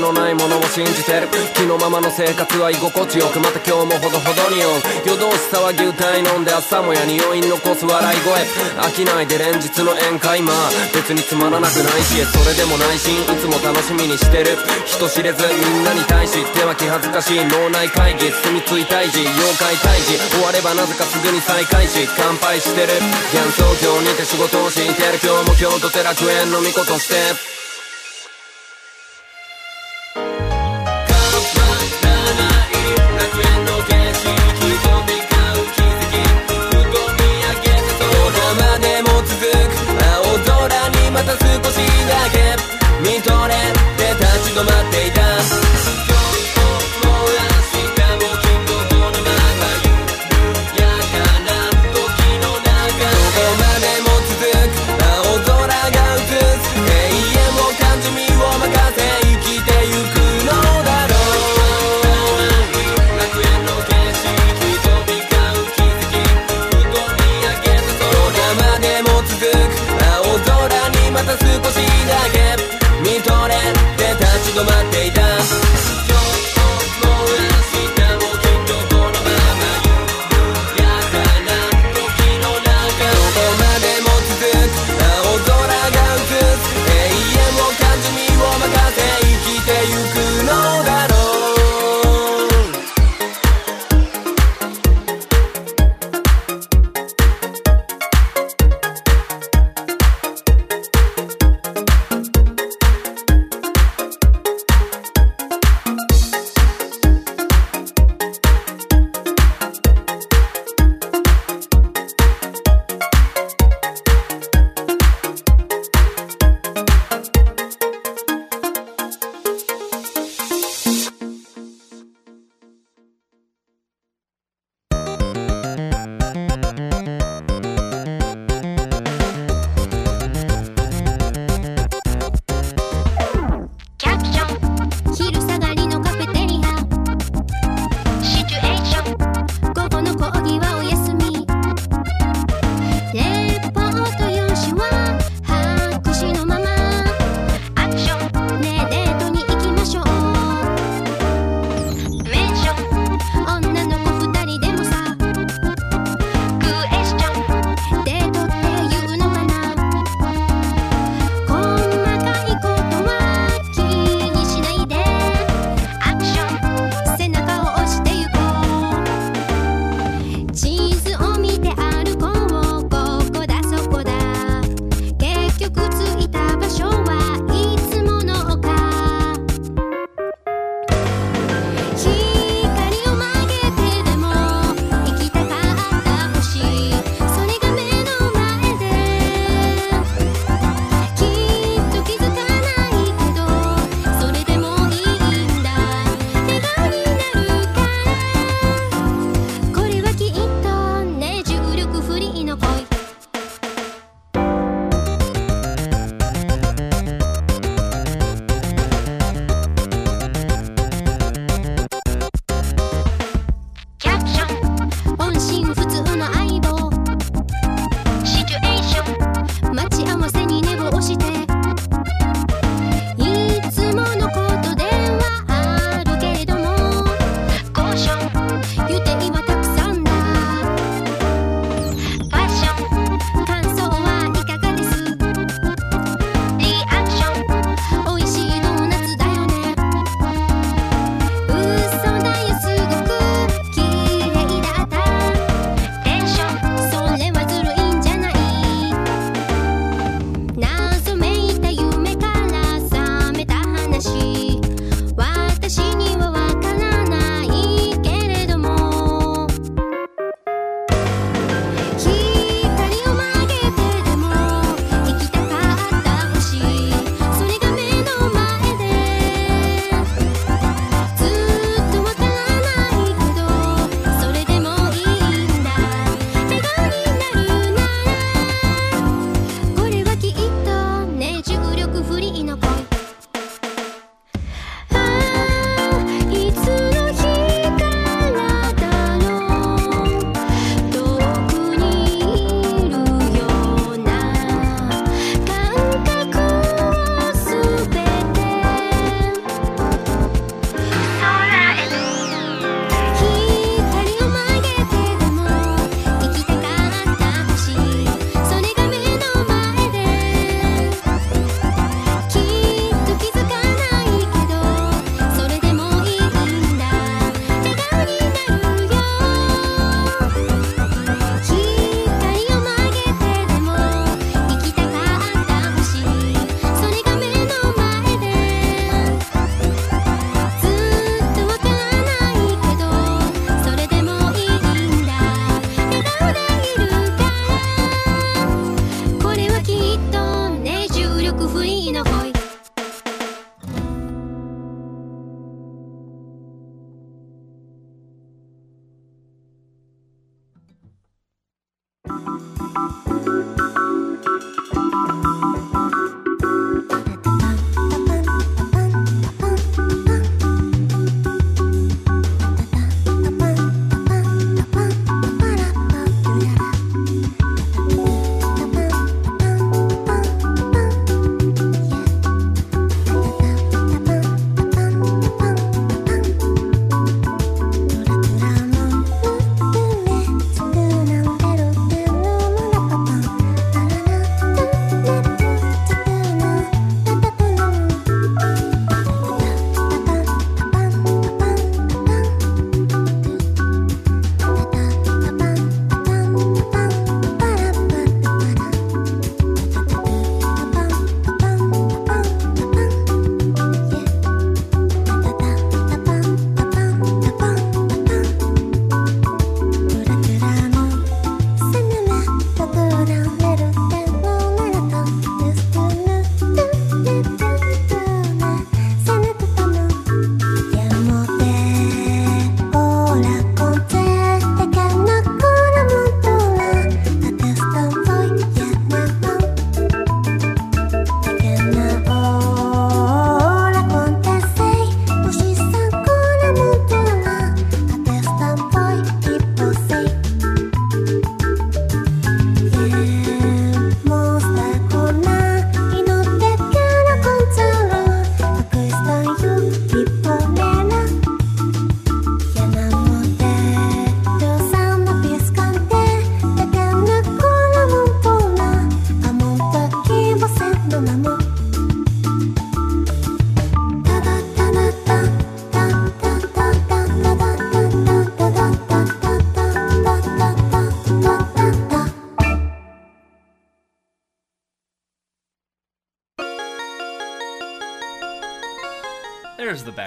のないものを信じてる。気のままの生活は居心地よくまた今日もほどほどにオン夜通し騒ぎ歌い飲んで朝もや匂い残す笑い声。飽きないで連日の宴会まあ別につまらなくないしそれでも内心いつも楽しみにしてる。人知れずみんなに対し手は気恥ずかしい。脳内会議住み着いたい時妖怪退治。終わればなぜかすぐに再開し乾杯してる。幻想郷にて仕事をしてる。今日も京都寺楽園の巫女として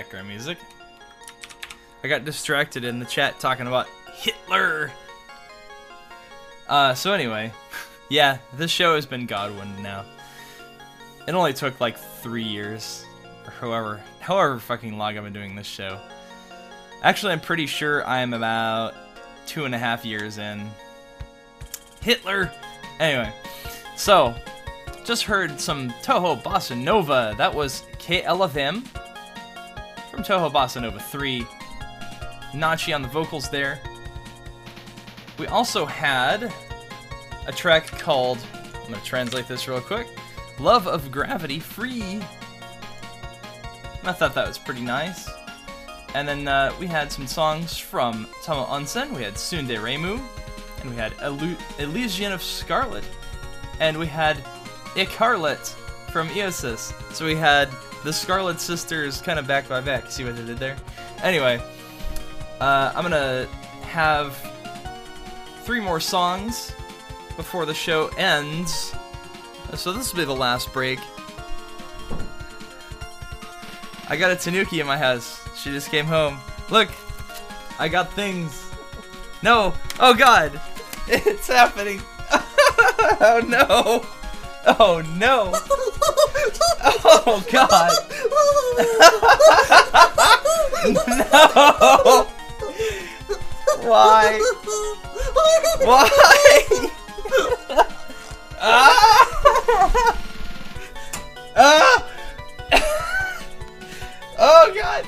background music. I got distracted in the chat talking about Hitler. Uh, so anyway, *laughs* yeah, this show has been Godwin now. It only took like three years, or however, however fucking long I've been doing this show. Actually, I'm pretty sure I'm about two and a half years in. Hitler. Anyway, so just heard some Touhou Bossa Nova. That was KLFM from Touhou Bossa Nova 3. Nachi on the vocals there. We also had a track called, I'm going to translate this real quick Love of Gravity Free. I thought that was pretty nice. And then uh, we had some songs from Tama Onsen. We had Sunde Reimu, and we had Elu- Elysian of Scarlet, and we had Icarlet from IOSYS. So we had the Scarlet Sisters kind of back by back. See what they did there? Anyway, uh, I'm gonna have three more songs before the show ends. So this will be the last break. I got a Tanuki in my house. She just came home. Look, I got things. No. Oh God, *laughs* it's happening. *laughs* oh no. Oh no. Oh God. no. Why? *laughs* Why? ah! *laughs* ah! oh God!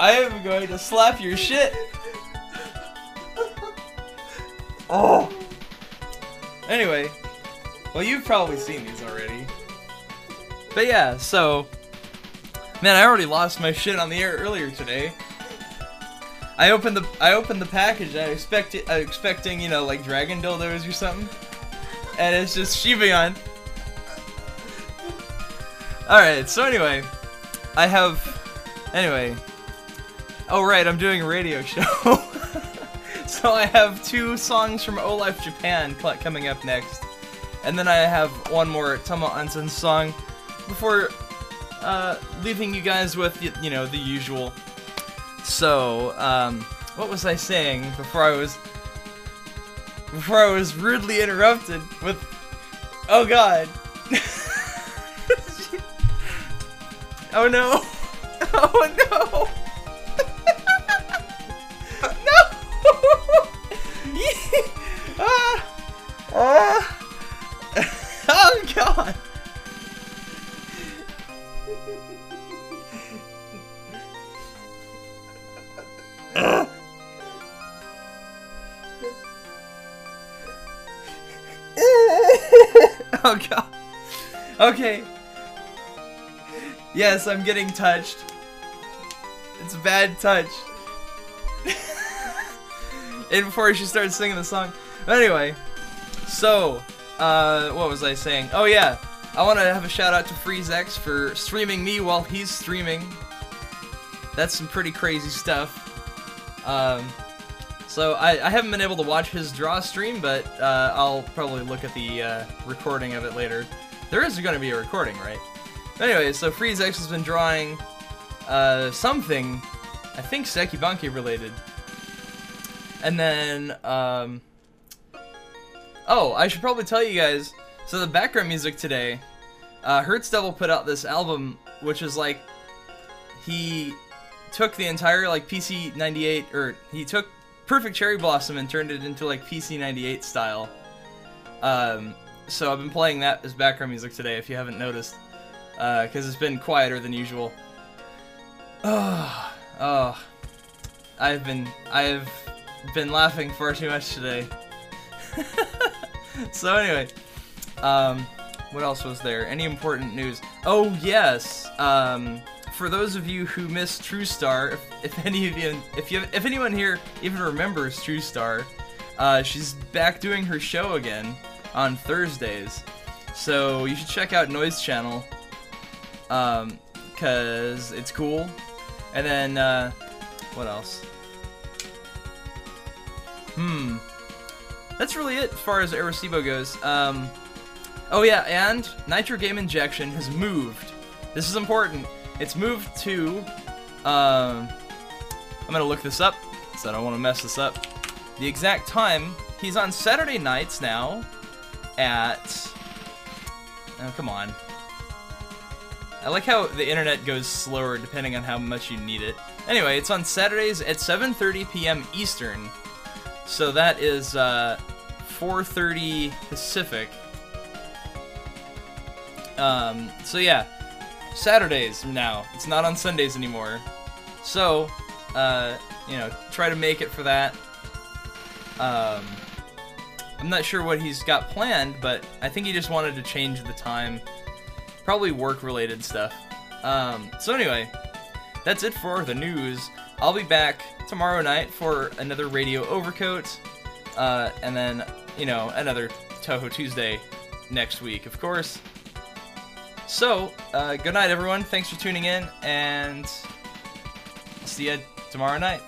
I am going to slap your shit. Oh. Anyway, well, you've probably seen these already. But yeah, so man, I already lost my shit on the air earlier today. I opened the I opened the package. I expected expecting you know like dragon dildos or something, and it's just Shibayan. All right. So anyway, I have anyway. Oh right, I'm doing a radio show. *laughs* so I have two songs from O Life Japan coming up next, and then I have one more Tama Onsen song before uh, leaving you guys with you know the usual. So, um, what was I saying before I was before I was rudely interrupted with Oh god. *laughs* oh no. *laughs* Oh no. Ah. *laughs* Ah. oh god. oh god. Okay. Yes, I'm getting touched. It's a bad touch. *laughs* and before she started singing the song. But anyway, so, uh, what was I saying? Oh yeah, I want to have a shout out to FreezeX for streaming me while he's streaming. That's some pretty crazy stuff. Um, so I, I haven't been able to watch his draw stream, but uh, I'll probably look at the uh, recording of it later. There is going to be a recording, right? Anyway, so FreezeX has been drawing uh, something, I think Sekibanki related. And then, um, oh, I should probably tell you guys. So the background music today, uh, Hertz Devil put out this album, which is like he took the entire like PC 98 or he took Perfect Cherry Blossom and turned it into like PC 98 style. Um, so I've been playing that as background music today, if you haven't noticed, because it's been quieter than usual. *sighs* Oh, oh, I've been I've been laughing far too much today. *laughs* so anyway, um, what else was there? Any important news? Oh yes, um, for those of you who missed True Star, if, if any of you, if you, if anyone here even remembers True Star, uh, she's back doing her show again on Thursdays. So you should check out Noise Channel, um, cause it's cool. And then, uh, what else? Hmm. That's really it as far as Arecibo goes. Um, oh yeah, and Nitro Game Injection has moved this is important. It's moved to. Um, I'm gonna look this up, so I don't want to mess this up. The exact time. He's on Saturday nights now, at. Oh, come on. I like how the internet goes slower depending on how much you need it. Anyway, it's on Saturdays at 7:30 p.m. Eastern. So that is uh, 4:30 Pacific. Um, so yeah, Saturdays now. It's not on Sundays anymore. So, uh, you know, try to make it for that. Um, I'm not sure what he's got planned, but I think he just wanted to change the time. Probably work related stuff. Um, so anyway, that's it for the news. I'll be back tomorrow night for another Radio Overcoat, uh, and then, you know, another Touhou Tuesday next week, of course. So, uh, good night, everyone. Thanks for tuning in, and see you tomorrow night.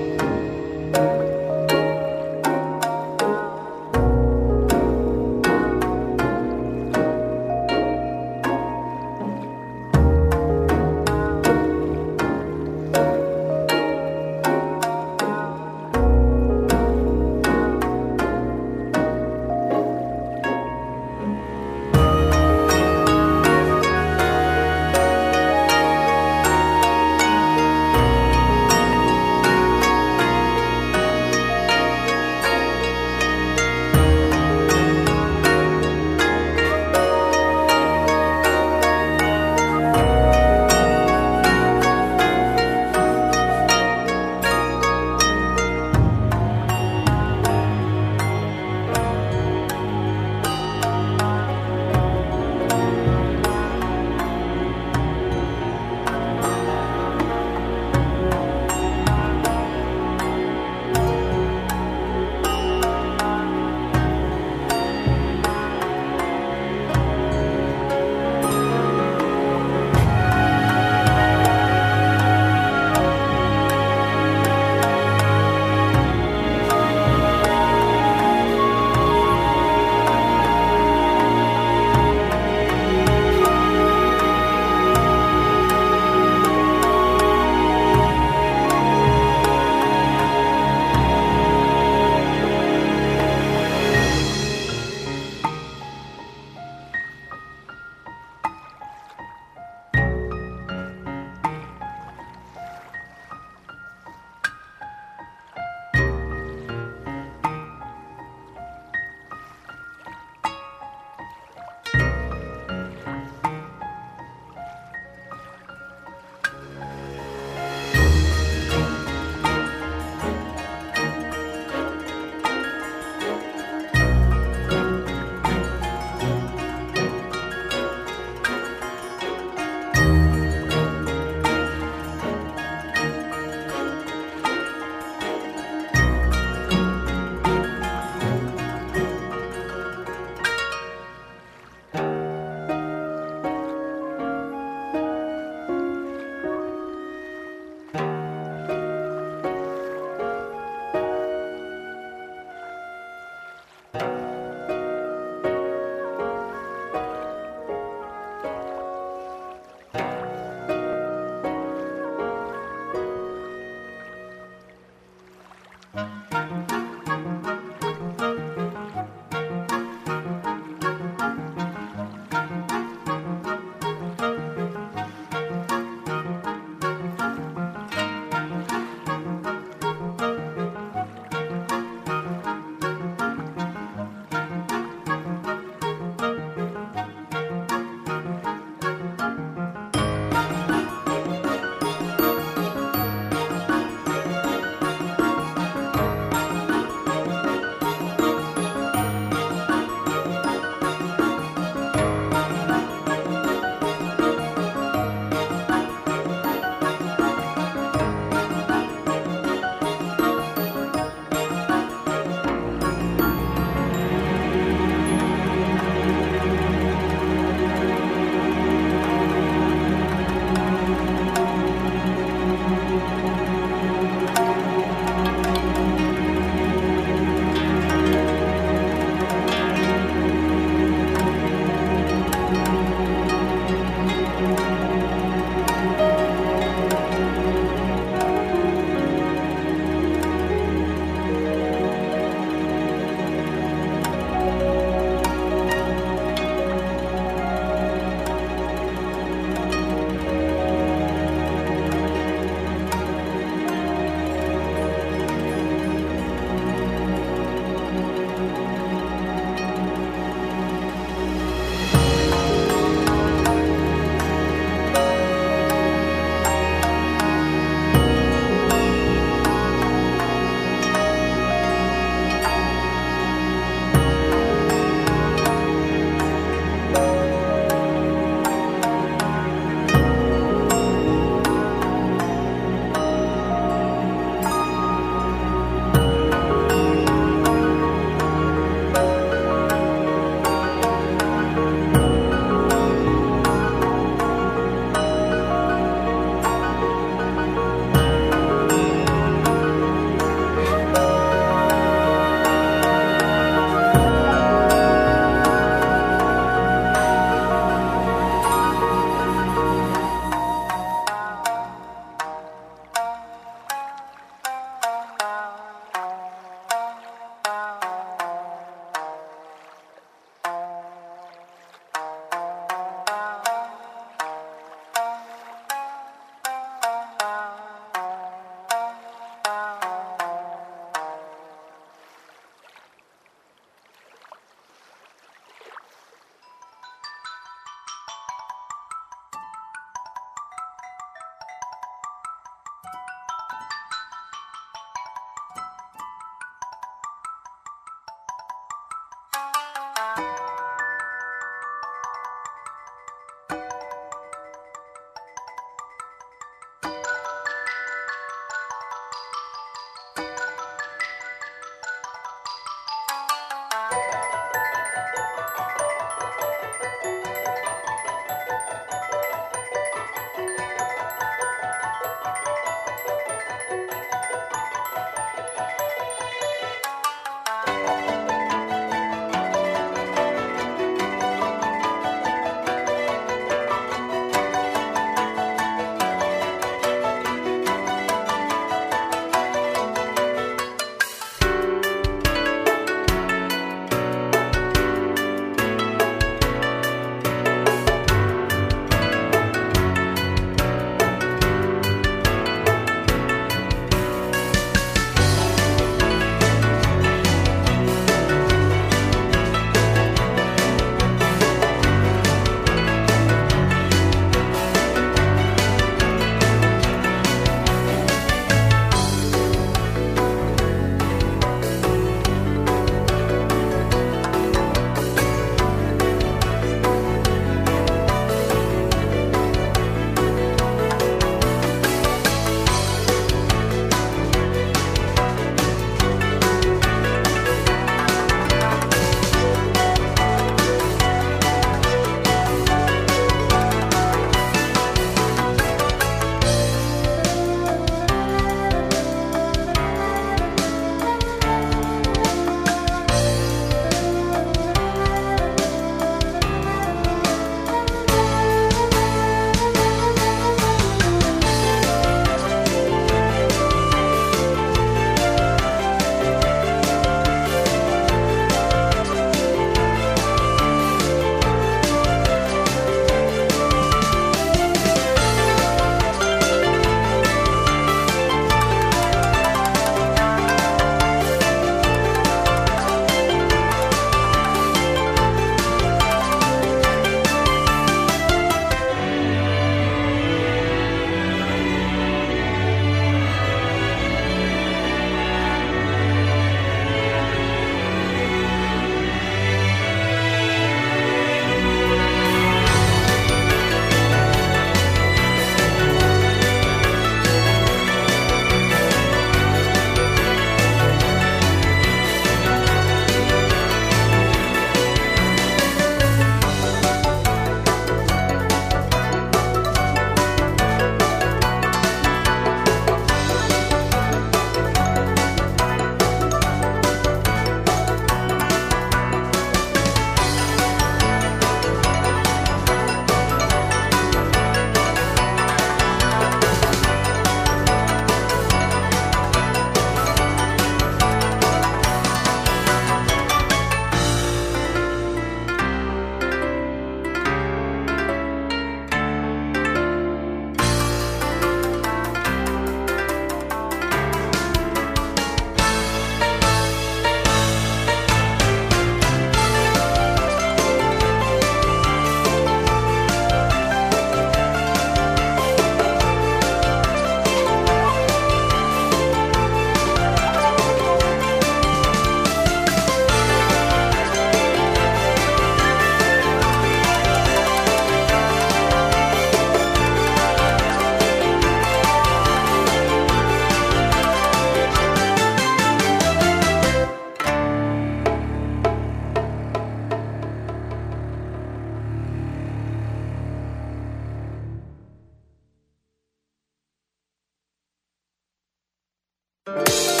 地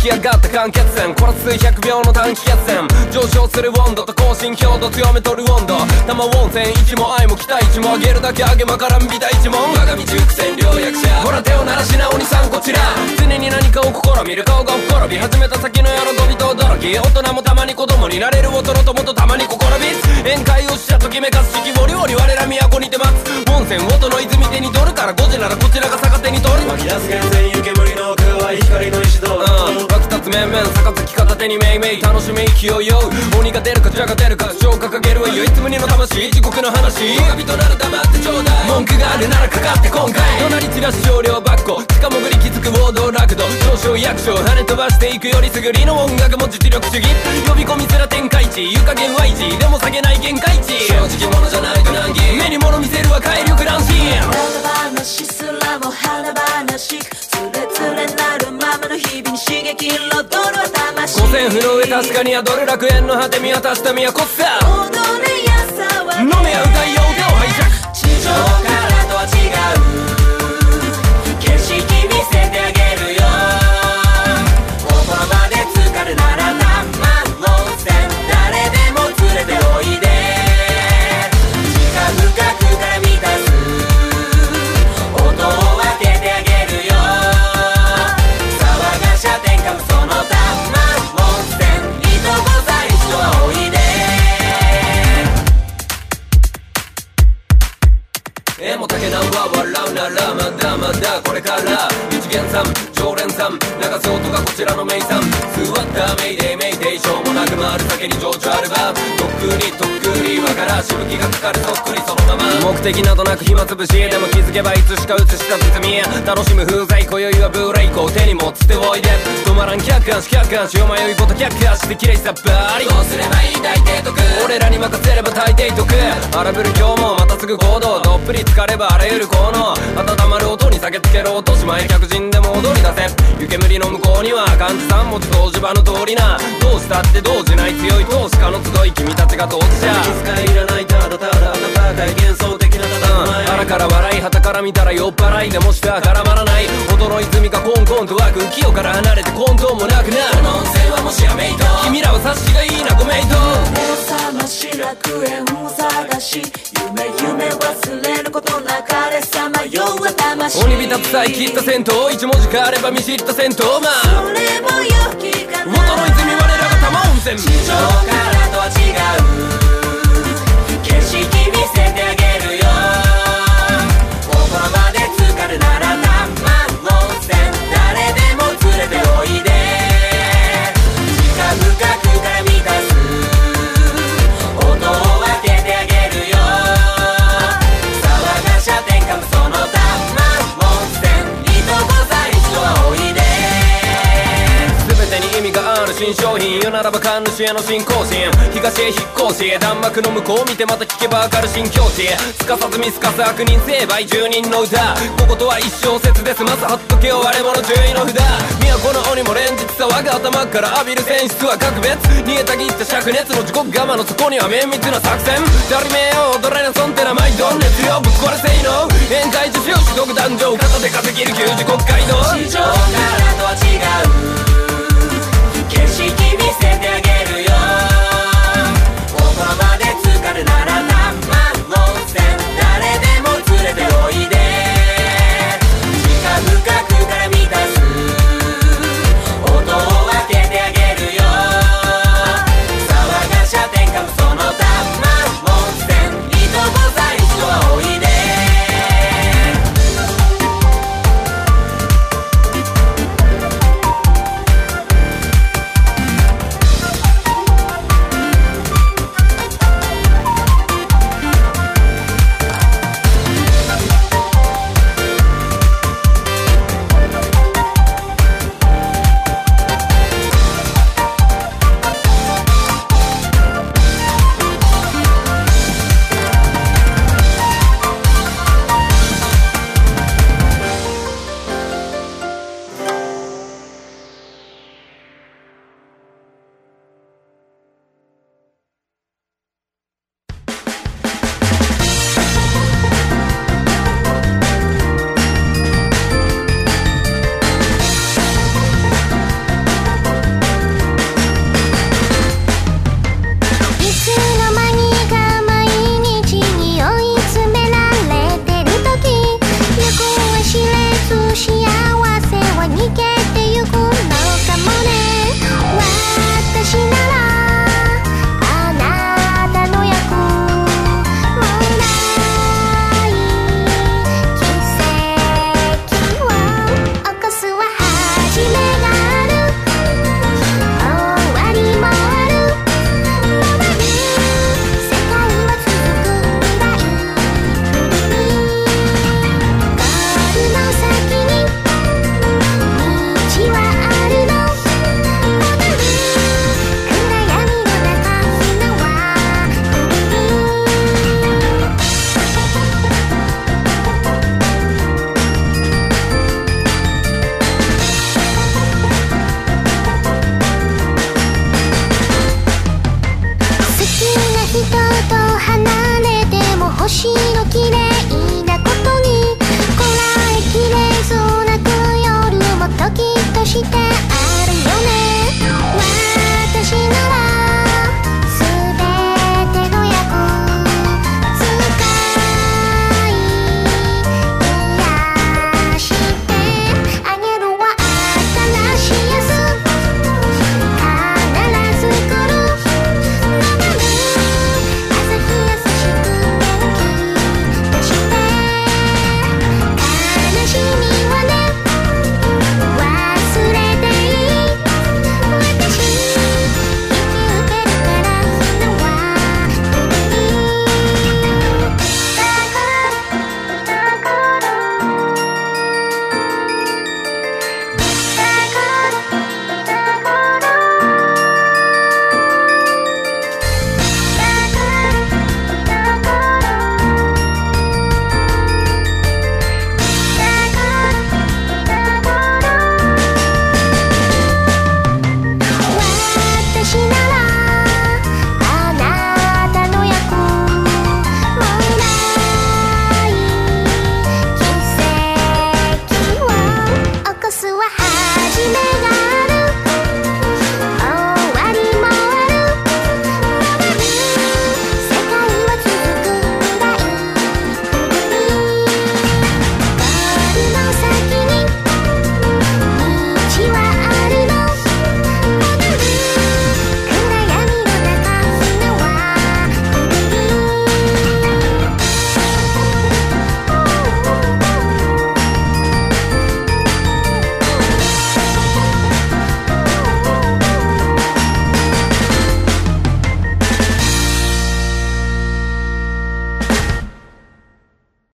き上がった間欠泉こら数百秒の短期決戦。上昇する温度と更新強度強めとる温度。玉温泉一も愛も期待値も。上げるだけ上げまからん美大一問我が道行く千両役者。ほら手を鳴らしなおにさんこちら。常に何かを試みる顔がほころび始めた先の喜びと驚き。大人もたまに子供になれる大人ともとたまに心びつ宴会をしちゃときめかす四季折々我ら都にて待つ。温泉音の泉手に取るから5時ならこちらが逆手に取る。湧き出す源泉湯煙の奥は光の石堂うん湧き立つ面々杯片手にめいめい楽しみ勢いよ鬼が出るか蛇が出るか消化かけるは唯一無二の魂地獄の話神となる黙ってちょうだい文句があるならかかって今回隣散らす少量ばっこ地下潜り気づくウォードラクド少々役所跳ね飛ばしていくよりすぐりの音楽も実力主義呼び込みすら天下一湯加減は維持でも下げない限界値正直者じゃないと難儀目に物見せるは怪力乱心裏話すらも華々しくつれつれなるままの日々に刺激彩るは魂。五線譜の上確かに宿る楽園の果て見渡した都さ。踊れやさは飲めや歌いよ腕を拝借。地上からとは違う笑うならまだまだこれから。一元さん常連さん流す音がこちらの名産。座ったメイデイメイデイしょうもなく回る酒に情緒あればとっくにとっくに。りわからしぶきがかかるそっくりそのまま目的などなく暇つぶしでも気づけばいつしか映した包み楽しむ風材今宵はブレイクを手に持つておいで止まらん客観視客観視を迷いごと客観視で綺麗さっぱりどうすればいい大抵得俺らに任せれば大抵得荒ぶる今日もまたすぐ行動どっぷり浸かればあらゆる効能温まる音に酒つける落とし前客人でも踊り出せ湯煙の向こうには漢字三文字同時場の通りなどうしたって動じない強い投資家の集い君たちが当事者気遣いいらないただただ温かい幻想的なうん戦い腹から笑い旗から見たら酔っ払いでもしては絡まらない。音の泉がコンコンと湧く浮世から離れて混沌もなくなこの温泉はもしやメイト。君らは察しがいいなごメイト目覚まし楽園を探し夢夢忘れることなかれさま。ようは魂。鬼火立つ際切った銭湯一文字変われば見知った銭湯まあ。それも良きか元なの泉我らが玉温泉。地上からとは違うてあげるよ。心まで浸かるなら新商品言うならば神主への新更新東へ引っ越し弾幕の向こう見てまた聞けばわかる新境地すかさず見透かす悪人成敗住人の歌こことは一小節です。まず貼っとけよ我々注意の札。都の鬼も連日騒ぐ頭から浴びる選出は格別。逃げたぎった灼熱の地獄釜の底には綿密な作戦。誰めよ踊れなそんてな毎度熱量ぶっ壊れせいの。宴会女子をしごく壇上肩で稼ぎる給仕国街道地上からとは違う。せてあげるよ。ここまで疲れなら何万温泉誰でも連れておいで。